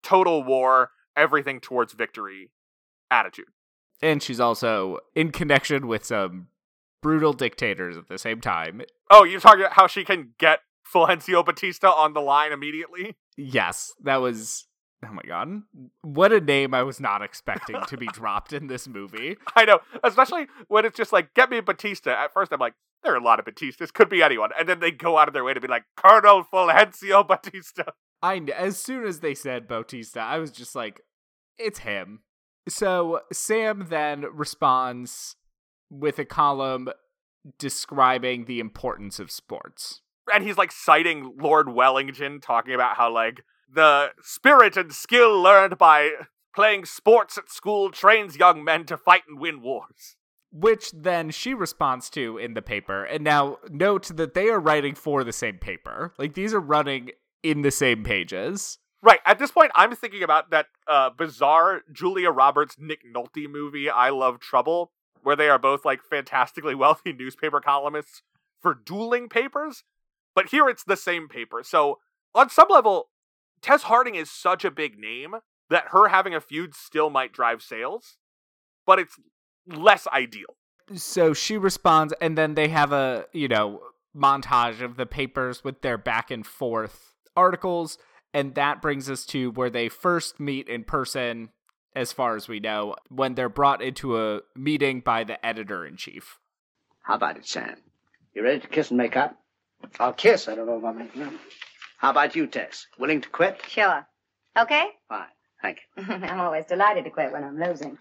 Speaker 2: total war, everything towards victory attitude.
Speaker 1: And she's also in connection with some brutal dictators at the same time.
Speaker 2: Oh, you're talking about how she can get Fulgencio Batista on the line immediately?
Speaker 1: Yes, that was. Oh my god. What a name I was not expecting to be dropped in this movie.
Speaker 2: I know, especially when it's just like, get me Batista. At first, I'm like, there are a lot of Batistas, could be anyone. And then they go out of their way to be like, Colonel Fulgencio Batista.
Speaker 1: I, as soon as they said Batista, I was just like, it's him. So Sam then responds with a column describing the importance of sports.
Speaker 2: And he's like citing Lord Wellington, talking about how like the spirit and skill learned by playing sports at school trains young men to fight and win wars.
Speaker 1: Which then she responds to in the paper. And now note that they are writing for the same paper. Like these are running in the same pages.
Speaker 2: Right. At this point, I'm thinking about that uh, bizarre Julia Roberts Nick Nolte movie, I Love Trouble, where they are both like fantastically wealthy newspaper columnists for dueling papers. But here it's the same paper. So, on some level, Tess Harding is such a big name that her having a feud still might drive sales, but it's less ideal.
Speaker 1: So she responds, and then they have a, you know, montage of the papers with their back and forth articles and that brings us to where they first meet in person, as far as we know, when they're brought into a meeting by the editor in chief.
Speaker 3: How about it, Sam? You ready to kiss and make up? I'll kiss. I don't know if I'm making up. How about you, Tess? Willing to quit?
Speaker 4: Sure. Okay?
Speaker 3: Fine. Thank you.
Speaker 4: I'm always delighted to quit when I'm losing.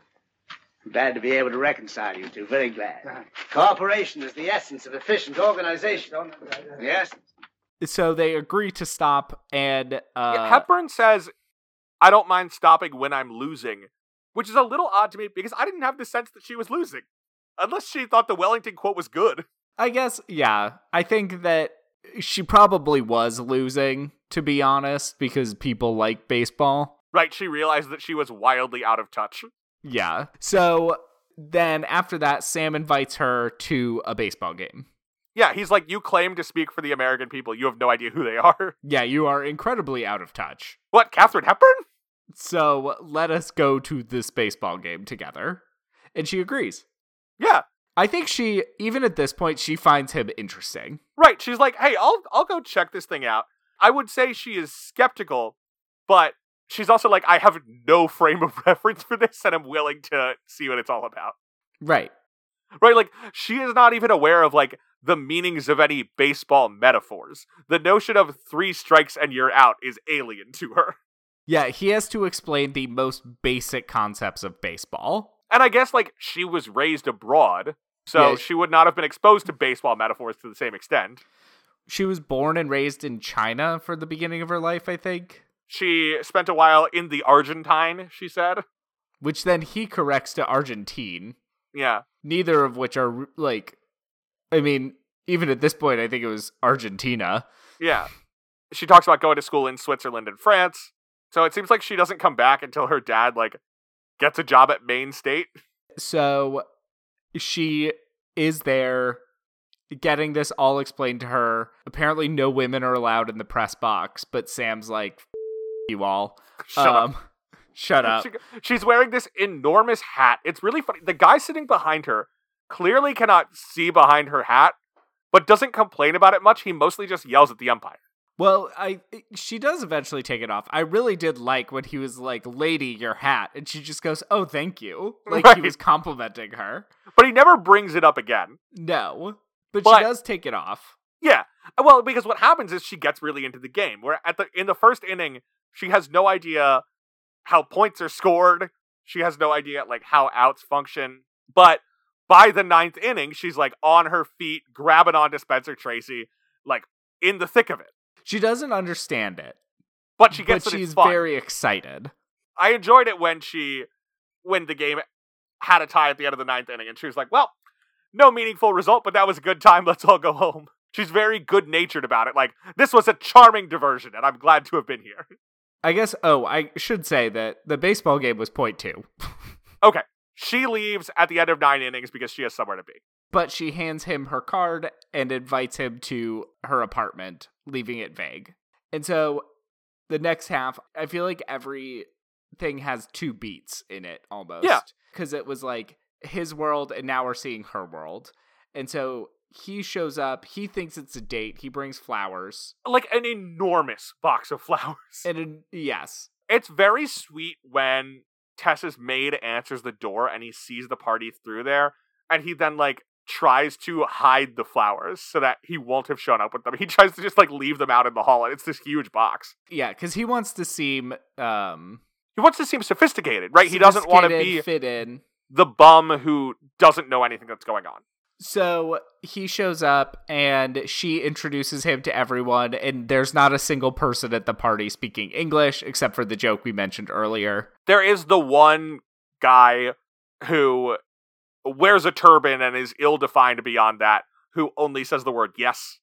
Speaker 3: Glad to be able to reconcile you two. Very glad. Cooperation is the essence of efficient organization. Yes?
Speaker 1: So they agree to stop, and uh,
Speaker 2: Yeah, Hepburn says, I don't mind stopping when I'm losing, which is a little odd to me because I didn't have the sense that she was losing. Unless she thought the Wellington quote was good.
Speaker 1: I guess, yeah. I think that she probably was losing, to be honest, because people like baseball.
Speaker 2: Right, she realized that she was wildly out of touch.
Speaker 1: Yeah. So then after that, Sam invites her to a baseball game.
Speaker 2: Yeah, he's like, You claim to speak for the American people. You have no idea who they are.
Speaker 1: Yeah, you are incredibly out of touch.
Speaker 2: What, Katharine Hepburn?
Speaker 1: So let us go to this baseball game together. And she agrees.
Speaker 2: Yeah.
Speaker 1: I think she, even at this point, she finds him interesting.
Speaker 2: Right. She's like, hey, I'll I'll go check this thing out. I would say she is skeptical, but she's also like, I have no frame of reference for this, and I'm willing to see what it's all about.
Speaker 1: Right.
Speaker 2: Right? Like, she is not even aware of like the meanings of any baseball metaphors. The notion of three strikes and you're out is alien to her.
Speaker 1: Yeah, he has to explain the most basic concepts of baseball.
Speaker 2: And I guess like she was raised abroad, so
Speaker 1: Yeah.
Speaker 2: she would not have been exposed to baseball metaphors to the same extent.
Speaker 1: She was born and raised in China for the beginning of her life, I think.
Speaker 2: She spent a while in the Argentine, she said.
Speaker 1: Which then he corrects to Argentine.
Speaker 2: Yeah.
Speaker 1: Neither of which are like, I mean, even at this point, I think it was Argentina.
Speaker 2: Yeah. She talks about going to school in Switzerland and France. So it seems like she doesn't come back until her dad like gets a job at Maine State.
Speaker 1: So she is there getting this all explained to her. Apparently, no women are allowed in the press box, but Sam's like, "F- you all.
Speaker 2: Shut up.
Speaker 1: um, Shut up.
Speaker 2: She, she's wearing this enormous hat. It's really funny. The guy sitting behind her clearly cannot see behind her hat, but doesn't complain about it much. He mostly just yells at the umpire.
Speaker 1: Well, I she does eventually take it off. I really did like when he was like, "Lady, your hat," and she just goes, "Oh, thank you." Like he was complimenting her.
Speaker 2: But he never brings it up again.
Speaker 1: No, but,
Speaker 2: But-
Speaker 1: she does take it off.
Speaker 2: Yeah. Well, because what happens is she gets really into the game. Where at the in the first inning, she has no idea how points are scored. She has no idea like how outs function. But by the ninth inning, she's like on her feet, grabbing onto Spencer Tracy, like in the thick of it.
Speaker 1: She doesn't understand it,
Speaker 2: But she gets
Speaker 1: but she's very excited.
Speaker 2: I enjoyed it when she when the game had a tie at the end of the ninth inning, and she was like, "Well, no meaningful result, but that was a good time. Let's all go home." She's very good natured about it. Like this was a charming diversion, and I'm glad to have been here.
Speaker 1: I guess. Oh, I should say that the baseball game was point two,
Speaker 2: Okay, she leaves at the end of nine innings because she has somewhere to be.
Speaker 1: but she hands him her card and invites him to her apartment, leaving it vague. And so, the next half, I feel like everything has two beats in it almost.
Speaker 2: Yeah.
Speaker 1: because it was like his world, and now we're seeing her world. And so he shows up. He thinks it's a date. He brings flowers,
Speaker 2: Like an enormous box of flowers.
Speaker 1: and it- yes,
Speaker 2: It's very sweet when Tess's maid answers the door and he sees the party through there, and he then like tries to hide the flowers so that he won't have shown up with them. He tries to just like leave them out in the hall, and it's this huge box.
Speaker 1: yeah, because he wants to seem um
Speaker 2: He wants to seem sophisticated, right? He doesn't want to be
Speaker 1: fit in.
Speaker 2: the bum who doesn't know anything that's going on.
Speaker 1: So he shows up and she introduces him to everyone, and there's not a single person at the party speaking English except for the joke we mentioned earlier.
Speaker 2: There is the one guy who wears a turban and is ill defined beyond that, who only says the word yes,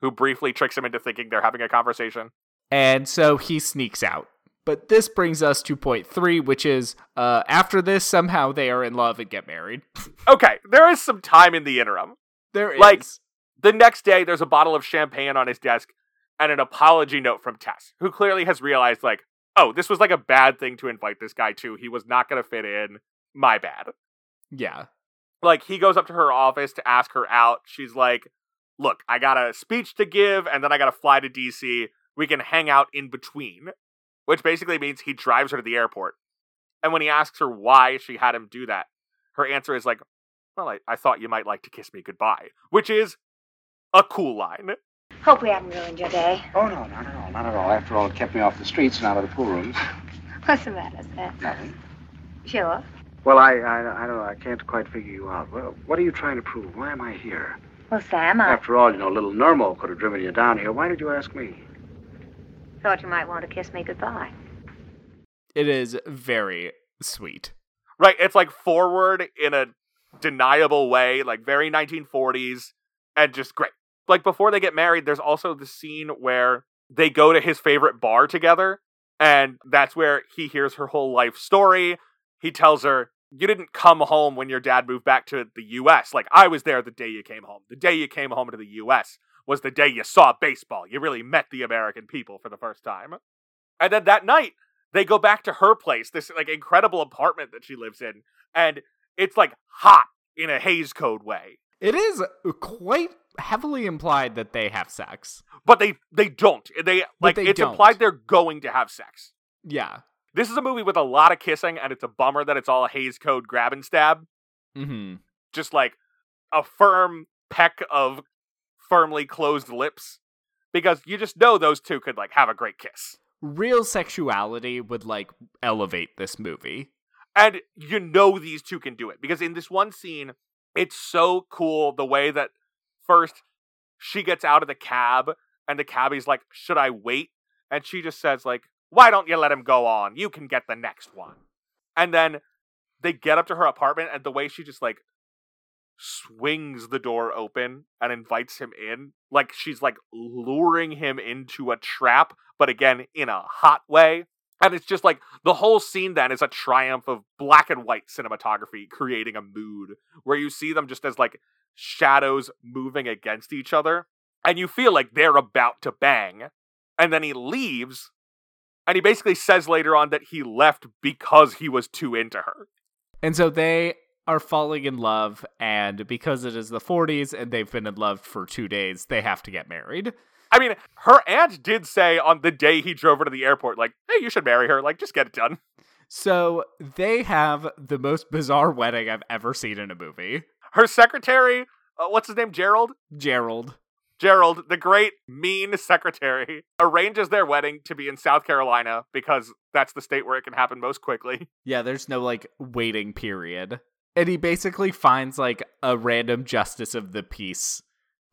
Speaker 2: who briefly tricks him into thinking they're having a conversation.
Speaker 1: And so he sneaks out. But this brings us to point three, which is uh, after this, somehow they are in love and get married.
Speaker 2: Okay, there is some time in the interim.
Speaker 1: There is.
Speaker 2: Like- The next day, there's a bottle of champagne on his desk and an apology note from Tess, who clearly has realized, like, oh, this was like a bad thing to invite this guy to. He was not going to fit in. My bad.
Speaker 1: yeah.
Speaker 2: Like, he goes up to her office to ask her out. She's like, look, I got a speech to give and then I got to fly to DC. We can hang out in between, which basically means he drives her to the airport. And when he asks her why she had him do that, her answer is like, well, I, I thought you might like to kiss me goodbye, which is a cool line.
Speaker 4: Hope we haven't ruined your day.
Speaker 3: Oh, no, not at all, not at all. After all, it kept me off the streets and out of the pool rooms.
Speaker 4: What's the matter, sir?
Speaker 3: Nothing.
Speaker 4: Sure.
Speaker 3: Well, I, I, I don't know. I can't quite figure you out. Well, what are you trying to prove? Why am I here?
Speaker 4: Well, Sam, I
Speaker 3: After all, you know, little Normo could have driven you down here. Why did you ask me?
Speaker 4: Thought you might want to kiss me goodbye.
Speaker 1: It is very sweet.
Speaker 2: Right, it's like forward in a deniable way, like very 1940s, and just great. Like before they get married, there's also the scene where they go to his favorite bar together, and that's where he hears her whole life story. He tells her, You didn't come home when your dad moved back to the US. Like, I was there the day you came home. The day you came home to the US was the day you saw baseball. You really met the American people for the first time. And then that night, they go back to her place, this like incredible apartment that she lives in, and it's like hot in a Hays Code way.
Speaker 1: It is quite heavily implied that they have sex.
Speaker 2: But they they don't. They like
Speaker 1: they
Speaker 2: it's
Speaker 1: don't.
Speaker 2: implied they're going to have sex.
Speaker 1: Yeah.
Speaker 2: This is a movie with a lot of kissing, and it's a bummer that it's all a Hays Code grab and stab.
Speaker 1: Mm-hmm.
Speaker 2: Just like a firm peck of firmly closed lips. Because you just know those two could like have a great kiss.
Speaker 1: Real sexuality would like elevate this movie.
Speaker 2: And you know these two can do it because in this one scene, it's so cool the way that first she gets out of the cab and the cabbie's like, "Should I wait?" And she just says like, "Why don't you let him go on? You can get the next one." And then they get up to her apartment and the way she just like swings the door open and invites him in, like she's like luring him into a trap, but again in a hot way. And it's just like the whole scene then is a triumph of black and white cinematography creating a mood where you see them just as like shadows moving against each other and you feel like they're about to bang. And then he leaves and he basically says later on that he left because he was too into her.
Speaker 1: And so they are falling in love, and because it is the 40s and they've been in love for two days, they have to get married.
Speaker 2: I mean, her aunt did say on the day he drove her to the airport, like, hey, you should marry her. Like, just get it done.
Speaker 1: So they have the most bizarre wedding I've ever seen in a movie.
Speaker 2: Her secretary, uh, what's his name? Gerald?
Speaker 1: Gerald.
Speaker 2: Gerald, the great mean secretary, arranges their wedding to be in South Carolina because that's the state where it can happen most quickly.
Speaker 1: Yeah, there's no like waiting period. And he basically finds like a random justice of the peace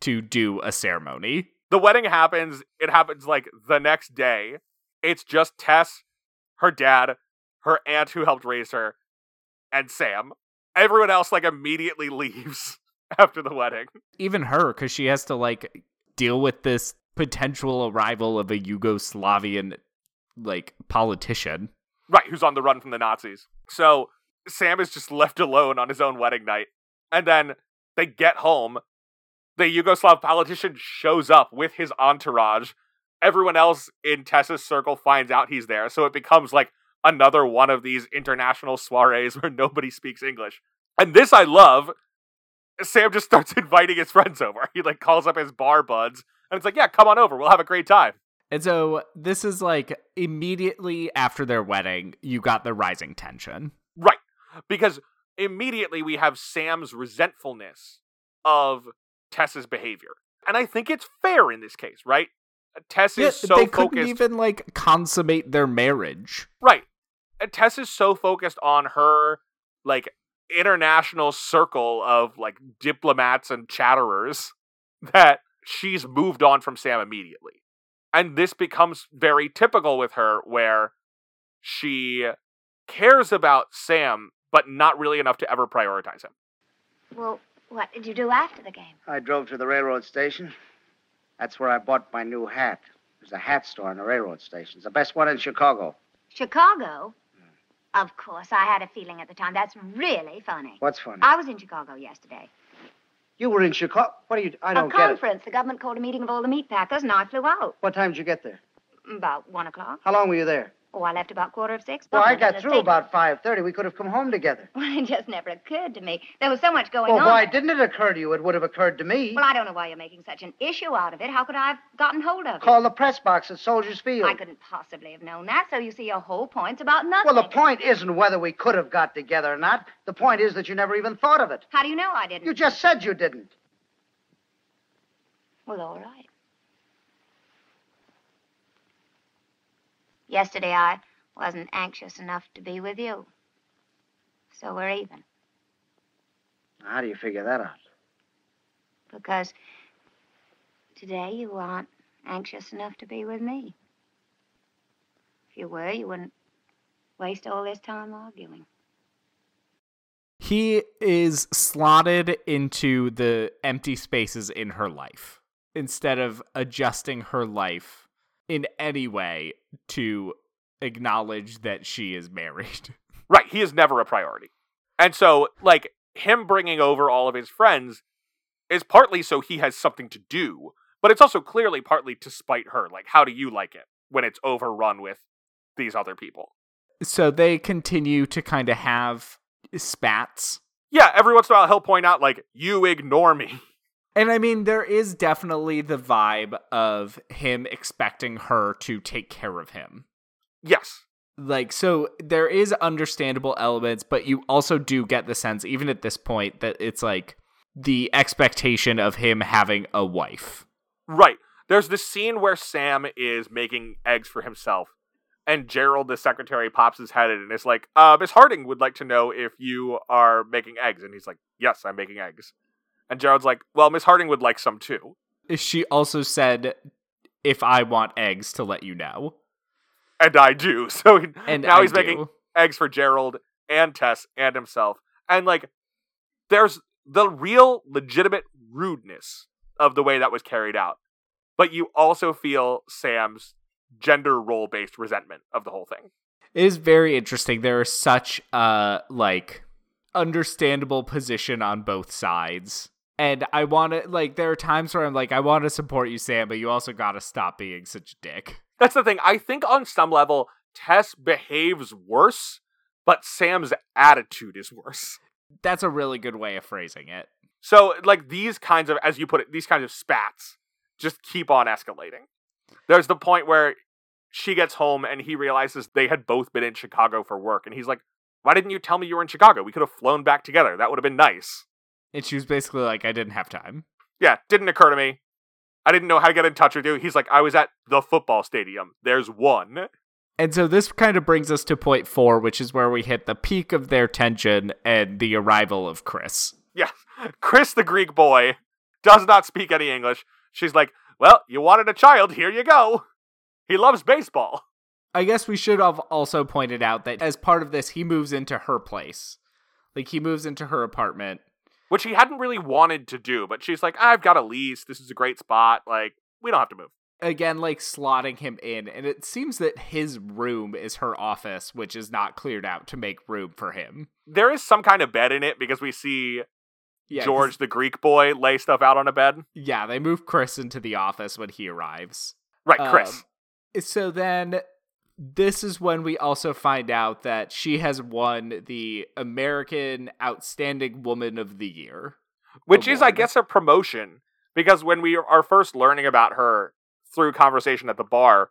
Speaker 1: to do a ceremony.
Speaker 2: The wedding happens, it happens like the next day. It's just Tess, her dad, her aunt who helped raise her, and Sam. Everyone else like immediately leaves after the wedding.
Speaker 1: Even her, because she has to like deal with this potential arrival of a Yugoslavian like politician.
Speaker 2: Right, who's on the run from the Nazis. So Sam is just left alone on his own wedding night. And then they get home. The Yugoslav politician shows up with his entourage. Everyone else in Tess's circle finds out he's there. So it becomes like another one of these international soirees where nobody speaks English. And this I love. Sam just starts inviting his friends over. He like calls up his bar buds and it's like, yeah, come on over. We'll have a great time.
Speaker 1: And so this is like immediately after their wedding, you got the rising tension.
Speaker 2: Because immediately we have Sam's resentfulness of Tess's behavior. And I think it's fair in this case, right? Uh, Tess
Speaker 1: Yeah,
Speaker 2: is so focused
Speaker 1: they couldn't even like consummate their marriage.
Speaker 2: Right. And Tess is so focused on her like international circle of like diplomats and chatterers that she's moved on from Sam immediately. And this becomes very typical with her where she cares about Sam but not really enough to ever prioritize him.
Speaker 4: Well, what did you do after the game?
Speaker 3: I drove to the railroad station. That's where I bought my new hat. There's a hat store in the railroad station. It's the best one in Chicago.
Speaker 4: Chicago? Hmm. Of course, I had a feeling at the time. That's really funny.
Speaker 3: What's funny?
Speaker 4: I was in Chicago yesterday.
Speaker 3: You were in Chicago. What are you? I
Speaker 4: a
Speaker 3: don't get it.
Speaker 4: conference. The government called a meeting of all the meat packers, and I flew out.
Speaker 3: What time did you get there?
Speaker 4: About one o'clock.
Speaker 3: How long were you there?
Speaker 4: Oh, I left about quarter of six.
Speaker 3: Well, I got through about five thirty. We could have come home together.
Speaker 4: Well, it just never occurred to me. There was so much going
Speaker 3: Well,
Speaker 4: on.
Speaker 3: why didn't it occur to you? It would have occurred to me.
Speaker 4: Well, I don't know why you're making such an issue out of it. How could I have gotten hold of it?
Speaker 3: Call the press box at Soldiers Field.
Speaker 4: I couldn't possibly have known that, so you see, your whole point's about nothing.
Speaker 3: Well, the point isn't whether we could have got together or not. The point is that you never even thought of it.
Speaker 4: How do you know I didn't?
Speaker 3: You just said you didn't.
Speaker 4: Well, all right. Yesterday, I wasn't anxious enough to be with you. So we're even.
Speaker 3: How do you figure that out?
Speaker 4: Because today you aren't anxious enough to be with me. If you were, you wouldn't waste all this time arguing.
Speaker 1: He is slotted into the empty spaces in her life instead of adjusting her life in any way to acknowledge that she is married.
Speaker 2: Right, he is never a priority. And so, like, him bringing over all of his friends is partly so he has something to do, but it's also clearly partly to spite her. Like, how do you like it when it's overrun with these other people?
Speaker 1: So they continue to kind of have spats.
Speaker 2: Yeah, every once in a while he'll point out, like, you ignore me.
Speaker 1: And I mean, there is definitely the vibe of him expecting her to take care of him.
Speaker 2: Yes.
Speaker 1: like so there is understandable elements but you also do get the sense even at this point that it's like the expectation of him having a wife
Speaker 2: Right. There's this scene where Sam is making eggs for himself, and Gerald, the secretary, pops his head in and is like, uh, Miss Harding would like to know if you are making eggs. And he's like, Yes, I'm making eggs. And Gerald's like, Well, Miss Harding would like some too.
Speaker 1: she also said if i want eggs to let you know
Speaker 2: And I do. So he-
Speaker 1: and
Speaker 2: now
Speaker 1: I
Speaker 2: he's making eggs for Gerald and Tess and himself. And like, there's the real legitimate rudeness of the way that was carried out. But you also feel Sam's gender role based resentment of the whole thing.
Speaker 1: it is very interesting there is such a like understandable position on both sides and i want to like there are times where i'm like i want to support you sam but you also gotta stop being such a dick
Speaker 2: That's the thing. I think on some level, Tess behaves worse, but Sam's attitude is worse.
Speaker 1: that's a really good way of phrasing it
Speaker 2: So, like, these kinds of, as you put it, these kinds of spats just keep on escalating. There's the point where she gets home and he realizes they had both been in Chicago for work. And he's like, Why didn't you tell me you were in Chicago? We could have flown back together. That would have been nice.
Speaker 1: And she was basically like, I didn't have time.
Speaker 2: Yeah, didn't occur to me. I didn't know how to get in touch with you. He's like, I was at the football stadium. There's one.
Speaker 1: And so this kind of brings us to point four, which is where we hit the peak of their tension and the arrival of Chris.
Speaker 2: Yeah. Chris, the Greek boy, does not speak any English. She's like, Well, you wanted a child. Here you go. He loves baseball.
Speaker 1: I guess we should have also pointed out that as part of this, he moves into her place. Like he moves into her apartment.
Speaker 2: Which he hadn't really wanted to do, but she's like, I've got a lease. This is a great spot. Like, we don't have to move.
Speaker 1: Again, like slotting him in, and it seems that his room is her office, which is not cleared out to make room for him.
Speaker 2: There is some kind of bed in it because we see
Speaker 1: Yeah,
Speaker 2: George, the Greek boy, lay stuff out on a bed.
Speaker 1: Yeah, they move Chris into the office when he arrives.
Speaker 2: Right, Chris.
Speaker 1: Um, so then this is when we also find out that she has won the American Outstanding Woman of the Year.
Speaker 2: which is, I guess, a promotion because when we are first learning about her through conversation at the bar,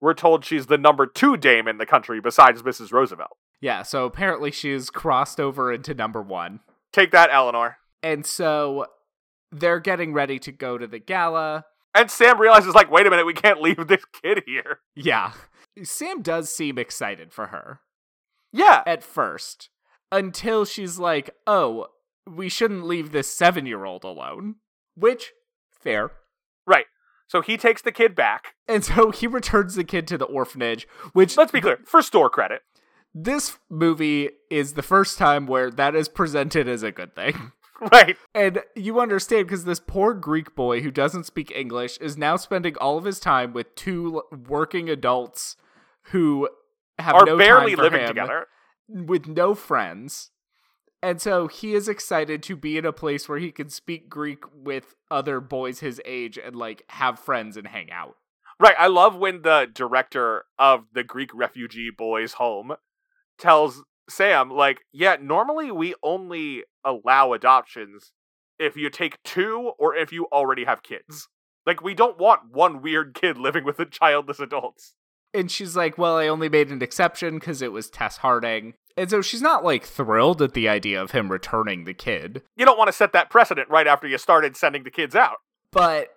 Speaker 2: we're told she's the number two dame in the country besides Mrs. Roosevelt.
Speaker 1: Yeah, so apparently she's crossed over into number one.
Speaker 2: Take that, Eleanor.
Speaker 1: And so they're getting ready to go to the gala.
Speaker 2: And Sam realizes, like, wait a minute, we can't leave this kid here.
Speaker 1: Yeah. Sam does seem excited for her
Speaker 2: Yeah.
Speaker 1: at first until she's like, oh, we shouldn't leave this seven year old alone. Which, fair.
Speaker 2: Right. So he takes the kid back.
Speaker 1: And so he returns the kid to the orphanage, which
Speaker 2: Let's be clear, for store credit.
Speaker 1: this movie is the first time where that is presented as a good thing.
Speaker 2: Right.
Speaker 1: And you understand because this poor Greek boy who doesn't speak English is now spending all of his time with two working adults who have
Speaker 2: Are
Speaker 1: no
Speaker 2: barely
Speaker 1: time for
Speaker 2: living together.
Speaker 1: with no friends. And so he is excited to be in a place where he can speak Greek with other boys his age and like have friends and hang out.
Speaker 2: Right. I love when the director of the Greek refugee boys' home tells Sam, like, yeah, normally we only allow adoptions if you take two or if you already have kids. Like, we don't want one weird kid living with the childless adults.
Speaker 1: And she's like, Well, I only made an exception because it was Tess Harding. And so she's not like thrilled at the idea of him returning the kid.
Speaker 2: You don't want to set that precedent right after you started sending the kids out.
Speaker 1: but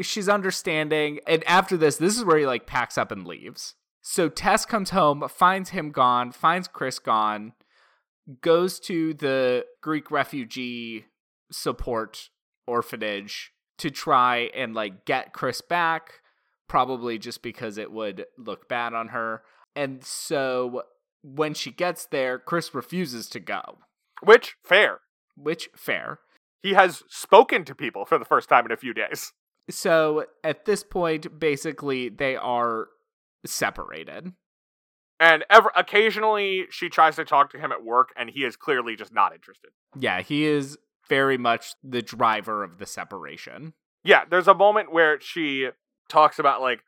Speaker 1: she's understanding and after this this is where he like packs up and leaves so tess comes home finds him gone finds chris gone goes to the Greek refugee support orphanage to try and like get Chris back, probably just because it would look bad on her. And so when she gets there, Chris refuses to go,
Speaker 2: Which, fair.
Speaker 1: which fair.
Speaker 2: He has spoken to people for the first time in a few days.
Speaker 1: So at this point, basically, they are separated.
Speaker 2: And ever occasionally she tries to talk to him at work, and he is clearly just not interested.
Speaker 1: Yeah, he is very much the driver of the separation.
Speaker 2: Yeah, there's a moment where she talks about like,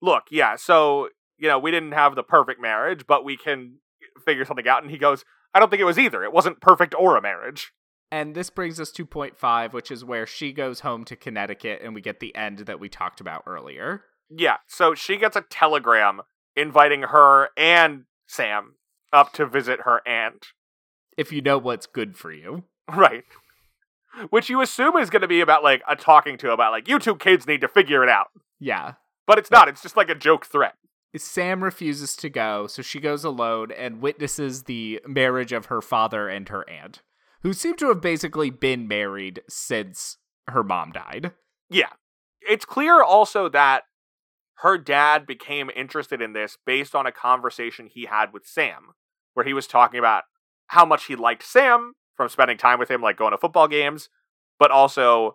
Speaker 2: look, yeah, so you know, we didn't have the perfect marriage, but we can figure something out. And he goes, I don't think it was either. It wasn't perfect or a marriage.
Speaker 1: And this brings us to point five, which is where she goes home to Connecticut and we get the end that we talked about earlier.
Speaker 2: Yeah, so she gets a telegram inviting her and Sam up to visit her aunt.
Speaker 1: If you know what's good for you.
Speaker 2: Right. Which you assume is going to be about like a talking to about like you two kids need to figure it out.
Speaker 1: Yeah.
Speaker 2: But it's not. It's just like a joke threat.
Speaker 1: Sam refuses to go, so she goes alone and witnesses the marriage of her father and her aunt, who seem to have basically been married since her mom died.
Speaker 2: Yeah. It's clear also that her dad became interested in this based on a conversation he had with Sam, where he was talking about how much he liked Sam from spending time with him, like going to football games, but also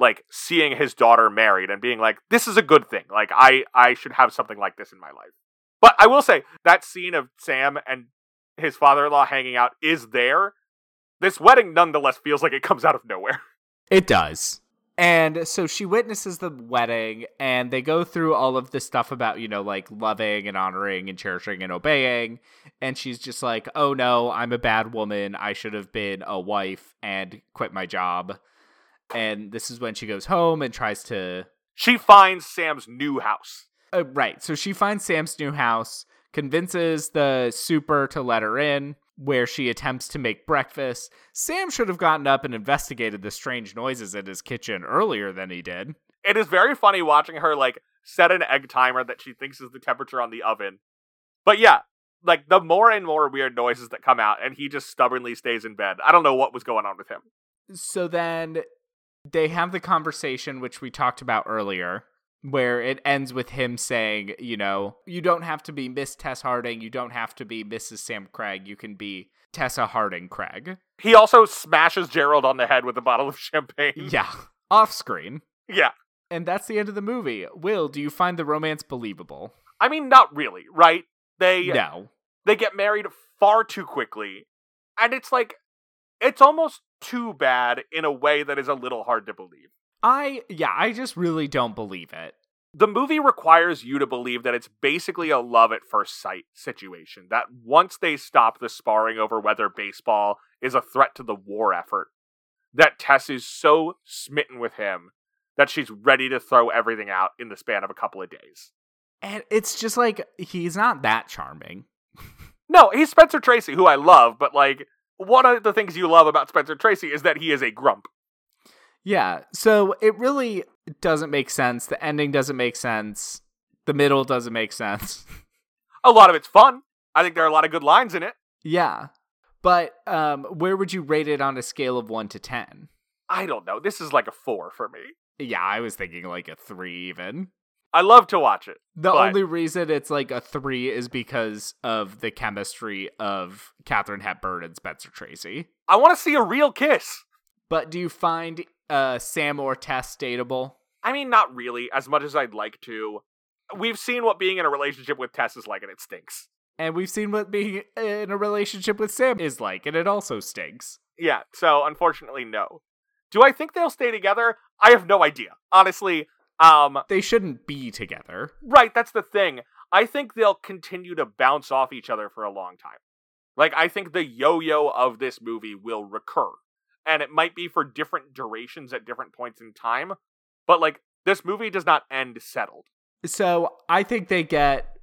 Speaker 2: like seeing his daughter married and being like, this is a good thing. Like I I should have something like this in my life. But I will say that scene of Sam and his father-in-law hanging out is there. This wedding nonetheless feels like it comes out of nowhere.
Speaker 1: It does. And so she witnesses the wedding, and they go through all of this stuff about, you know, like loving and honoring and cherishing and obeying. And she's just like, oh no, I'm a bad woman. I should have been a wife and quit my job. And this is when she goes home and tries to.
Speaker 2: She finds Sam's new house.
Speaker 1: Uh, right. So she finds Sam's new house, convinces the super to let her in, where she attempts to make breakfast. Sam should have gotten up and investigated the strange noises in his kitchen earlier than he did.
Speaker 2: It is very funny watching her like set an egg timer that she thinks is the temperature on the oven. But yeah, like the more and more weird noises that come out, and he just stubbornly stays in bed. I don't know what was going on with him.
Speaker 1: So then they have the conversation, which we talked about earlier, where it ends with him saying, you know, you don't have to be Miss Tess Harding, you don't have to be Mrs. Sam Craig, you can be Tessa Harding Craig.
Speaker 2: He also smashes Gerald on the head with a bottle of champagne.
Speaker 1: Yeah, off screen.
Speaker 2: Yeah.
Speaker 1: And that's the end of the movie. Will, do you find the romance believable?
Speaker 2: I mean, not really, right? They
Speaker 1: No.
Speaker 2: they get married far too quickly, and it's like it's almost too bad in a way that is a little hard to believe.
Speaker 1: I, yeah, I just really don't believe it.
Speaker 2: the movie requires you to believe that it's basically a love at first sight situation. That once they stop the sparring over whether baseball is a threat to the war effort, that Tess is so smitten with him that she's ready to throw everything out in the span of a couple of days.
Speaker 1: And it's just like, he's not that charming.
Speaker 2: No, he's Spencer Tracy, who I love, but like one of the things you love about Spencer Tracy is that he is a grump.
Speaker 1: Yeah, so it really doesn't make sense. The ending doesn't make sense. The middle doesn't make sense.
Speaker 2: A lot of it's fun. I think there are a lot of good lines in it.
Speaker 1: yeah. But um where would you rate it on a scale of 1 to 10?
Speaker 2: I don't know. This is like a four for me.
Speaker 1: Yeah, I was thinking like a 3 even.
Speaker 2: I love to watch it.
Speaker 1: The
Speaker 2: But-
Speaker 1: only reason it's like a 3 is because of the chemistry of Katharine Hepburn and Spencer Tracy.
Speaker 2: I want to see a real kiss.
Speaker 1: But do you find uh Sam or Tess dateable?
Speaker 2: I mean, not really, as much as I'd like to. We've seen what being in a relationship with Tess is like, and it stinks.
Speaker 1: And we've seen what being in a relationship with Sam is like, and it also stinks.
Speaker 2: Yeah, so unfortunately, no. Do I think they'll stay together? I have no idea. Honestly, um,
Speaker 1: They shouldn't be together.
Speaker 2: right, that's the thing. I think they'll continue to bounce off each other for a long time. Like, I think the yo yo of this movie will recur. And it might be for different durations at different points in time. But, like, this movie does not end settled.
Speaker 1: So I think they get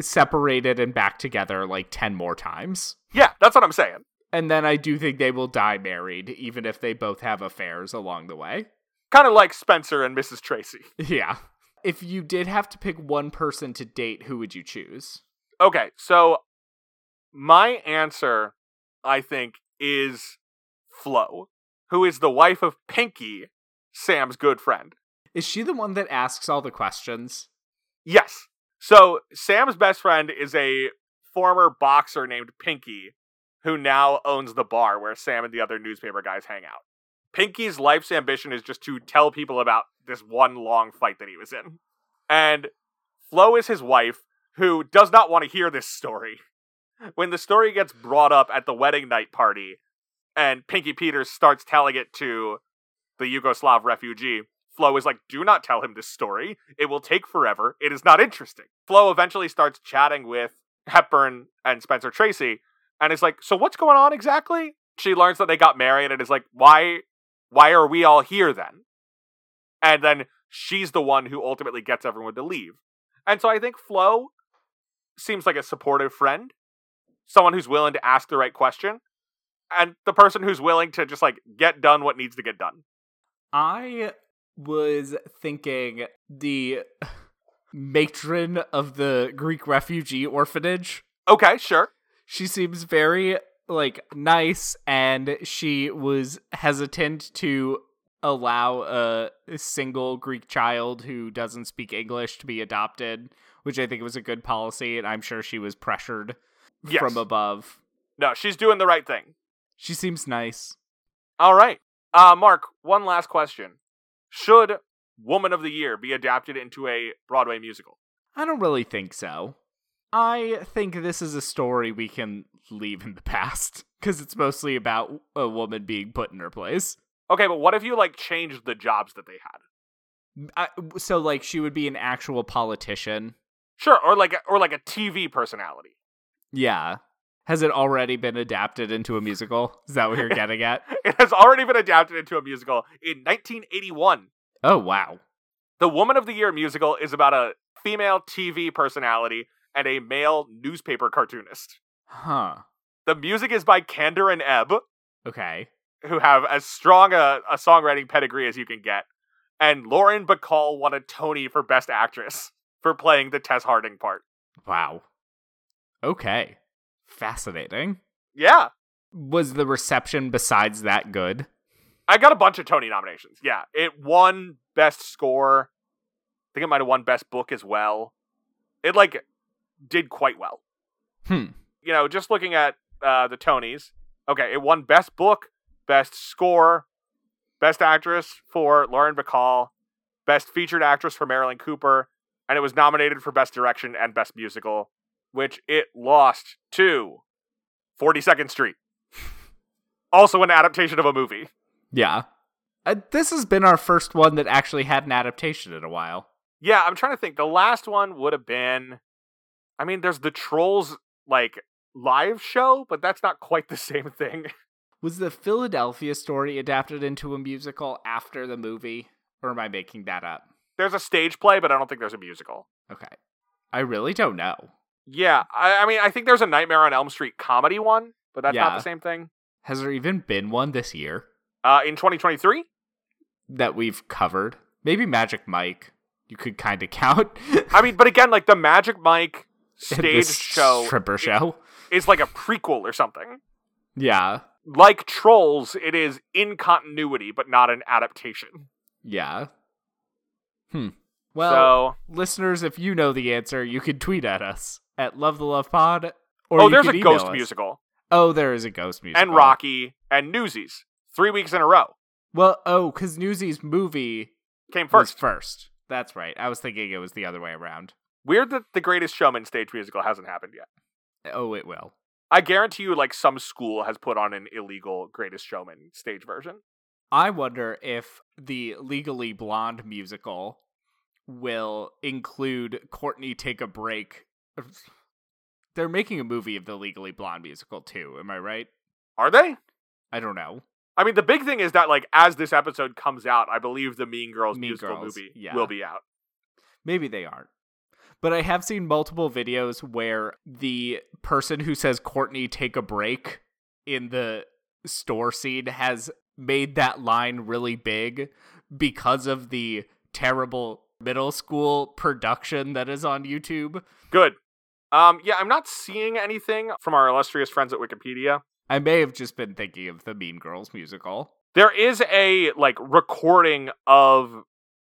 Speaker 1: separated and back together like 10 more times.
Speaker 2: Yeah, that's what I'm saying.
Speaker 1: And then I do think they will die married, even if they both have affairs along the way.
Speaker 2: Kind of like Spencer and Mrs. Tracy.
Speaker 1: Yeah. If you did have to pick one person to date, who would you choose?
Speaker 2: Okay, so my answer I think, is Flo, who is the wife of Pinky, Sam's good friend.
Speaker 1: Is she the one that asks all the questions?
Speaker 2: Yes. So Sam's best friend is a former boxer named Pinky, who now owns the bar where Sam and the other newspaper guys hang out. Pinky's life's ambition is just to tell people about this one long fight that he was in. And Flo is his wife, who does not want to hear this story. When the story gets brought up at the wedding night party, and Pinky Peters starts telling it to the Yugoslav refugee, Flo is like, do not tell him this story. It will take forever. It is not interesting. Flo eventually starts chatting with Hepburn and Spencer Tracy and is like, so what's going on exactly? She learns that they got married and is like, why why are we all here then? And then she's the one who ultimately gets everyone to leave. And so I think Flo seems like a supportive friend, someone who's willing to ask the right question, and the person who's willing to just like get done what needs to get done.
Speaker 1: I was thinking the matron of the Greek refugee orphanage.
Speaker 2: Okay, sure.
Speaker 1: She seems very like nice and she was hesitant to allow a single Greek child who doesn't speak English to be adopted, which I think was a good policy and I'm sure she was pressured
Speaker 2: Yes.
Speaker 1: from above.
Speaker 2: No, she's doing the right thing.
Speaker 1: She seems nice.
Speaker 2: All right. Uh Mark, one last question. Should Woman of the Year be adapted into a Broadway musical?
Speaker 1: I don't really think so. I think this is a story we can leave in the past because it's mostly about a woman being put in her place.
Speaker 2: Okay, but what if you like changed the jobs that they had?
Speaker 1: I, so, like, she would be an actual politician.
Speaker 2: Sure, or like or like a TV personality.
Speaker 1: Yeah. Has it already been adapted into a musical? Is that what you're getting at?
Speaker 2: It has already been adapted into a musical in 1981.
Speaker 1: Oh, wow.
Speaker 2: The Woman of the Year musical is about a female TV personality and a male newspaper cartoonist.
Speaker 1: Huh.
Speaker 2: The music is by Kander and Ebb,
Speaker 1: Okay.
Speaker 2: who have as strong a, a songwriting pedigree as you can get. And Lauren Bacall won a Tony for Best Actress for playing the Tess Harding part.
Speaker 1: Wow. Okay. Fascinating.
Speaker 2: Yeah,
Speaker 1: Was the reception besides that good?
Speaker 2: I got a bunch of Tony nominations. Yeah, it won Best Score. I think it might have won Best Book as well. It like did quite well.
Speaker 1: Hmm.
Speaker 2: You know, just looking at uh, the Tonys. Okay, it won Best Book, Best Score, Best Actress for Lauren Bacall, Best Featured Actress for Marilyn Cooper, and it was nominated for Best Direction and Best Musical, which it lost to 42nd Street. also an adaptation of a movie.
Speaker 1: Yeah. Uh, this has been our first one that actually had an adaptation in a while.
Speaker 2: Yeah, I'm trying to think. The last one would have been I mean, there's the Trolls like live show, but that's not quite the same thing.
Speaker 1: Was the Philadelphia story adapted into a musical after the movie? Or am I making that up?
Speaker 2: There's a stage play, but I don't think there's a musical.
Speaker 1: Okay. I really don't know.
Speaker 2: Yeah, I, I mean, I think there's a Nightmare on Elm Street comedy one, but that's not the same thing.
Speaker 1: Has there even been one this year
Speaker 2: Uh, in 2023,
Speaker 1: that we've covered? Maybe Magic Mike. You could kind of count.
Speaker 2: I mean, but again, like the Magic Mike stage show
Speaker 1: stripper show.
Speaker 2: is like a prequel or something.
Speaker 1: Yeah.
Speaker 2: Like Trolls, it is in continuity, but not an adaptation.
Speaker 1: Yeah. Hmm. Well,
Speaker 2: so,
Speaker 1: listeners, if you know the answer, you can tweet at us at Love the Love Pod. Or
Speaker 2: oh, there's a ghost
Speaker 1: us.
Speaker 2: musical
Speaker 1: Oh, there is a ghost musical.
Speaker 2: and Rocky and Newsies three weeks in a row
Speaker 1: Well, oh, because Newsies movie
Speaker 2: came first.
Speaker 1: first. That's right. I was thinking it was the other way around.
Speaker 2: Weird that the Greatest Showman stage musical hasn't happened yet.
Speaker 1: Oh, it will.
Speaker 2: I guarantee you, like some school has put on an illegal Greatest Showman stage version.
Speaker 1: I wonder if the Legally Blonde musical will include Courtney Take a Break. They're making a movie of the Legally Blonde musical too. Am I right?
Speaker 2: Are they?
Speaker 1: I don't know.
Speaker 2: I mean, the big thing is that, like, as this episode comes out, I believe the Mean Girls
Speaker 1: Mean
Speaker 2: musical
Speaker 1: Girls,
Speaker 2: movie
Speaker 1: yeah.
Speaker 2: will be out.
Speaker 1: Maybe they aren't. But I have seen multiple videos where the person who says Courtney take a break in the store scene has made that line really big because of the terrible middle school production that is on YouTube.
Speaker 2: Good. Um, yeah, I'm not seeing anything from our illustrious friends at Wikipedia.
Speaker 1: I may have just been thinking of the Mean Girls musical.
Speaker 2: There is a like recording of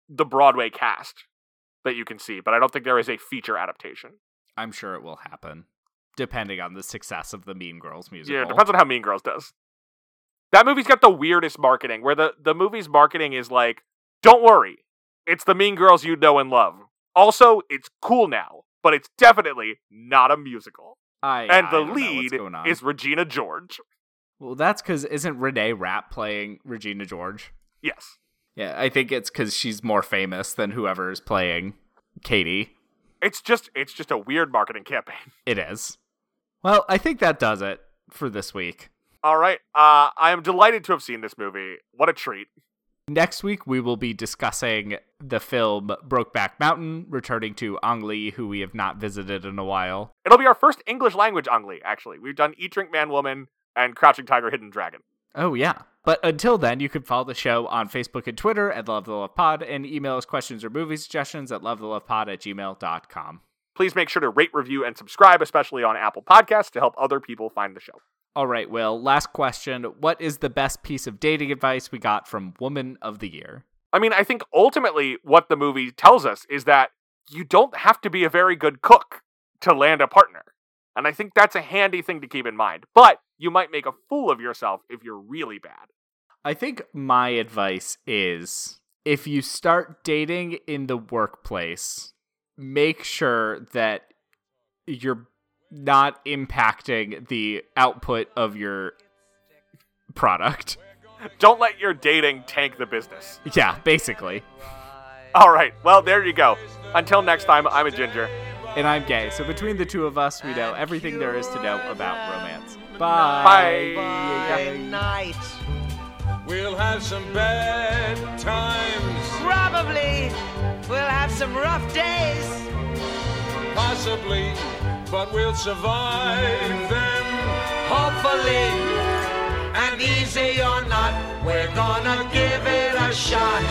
Speaker 2: the Broadway cast that you can see, but I don't think there is a feature adaptation.
Speaker 1: I'm sure it will happen, depending on the success of the Mean Girls musical.
Speaker 2: Yeah, it depends on how Mean Girls does. That movie's got the weirdest marketing, where the, the movie's marketing is like, don't worry, it's the Mean Girls you know and love. Also, it's cool now, but it's definitely not a musical.
Speaker 1: I,
Speaker 2: And
Speaker 1: I
Speaker 2: the
Speaker 1: don't know what's
Speaker 2: lead is Regina George.
Speaker 1: well, that's because isn't Reneé Rapp playing Regina George?
Speaker 2: Yes.
Speaker 1: Yeah, I think it's because she's more famous than whoever is playing Katie.
Speaker 2: It's just it's just a weird marketing campaign.
Speaker 1: It is. Well, I think that does it for this week.
Speaker 2: All right. Uh, I am delighted to have seen this movie. What a treat.
Speaker 1: Next week, we will be discussing the film Brokeback Mountain, returning to Ang Lee, who we have not visited in a while.
Speaker 2: It'll be our first English language Ang Lee, actually. We've done Eat, Drink, Man, Woman, and Crouching Tiger, Hidden Dragon.
Speaker 1: Oh, yeah. But until then, you can follow the show on Facebook and Twitter at Love the Love Pod and email us questions or movie suggestions at lovethelovepod at gmail.com.
Speaker 2: Please make sure to rate, review, and subscribe, especially on Apple Podcasts, to help other people find the show.
Speaker 1: All right, Will, last question. What is the best piece of dating advice we got from Woman of the Year?
Speaker 2: I mean, I think ultimately what the movie tells us is that you don't have to be a very good cook to land a partner. And I think that's a handy thing to keep in mind. But you might make a fool of yourself if you're really bad.
Speaker 1: I think my advice is if you start dating in the workplace, make sure that you're not impacting the output of your product.
Speaker 2: Don't let your dating tank the business.
Speaker 1: Yeah, basically.
Speaker 2: All right, well, there you go. Until next time, I'm a ginger.
Speaker 1: And I'm gay, so between the two of us, we know everything there is to know about romance.
Speaker 2: Bye.
Speaker 1: Bye.
Speaker 5: night.
Speaker 6: We'll have some bad times,
Speaker 5: Probably we'll have some rough days.
Speaker 6: possibly, but we'll survive them.
Speaker 5: Hopefully, and easy or not, we're gonna give it a shot.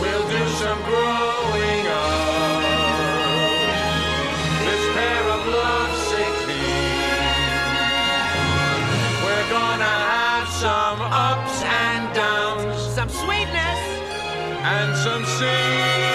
Speaker 6: We'll do some growing up.
Speaker 5: And some
Speaker 6: we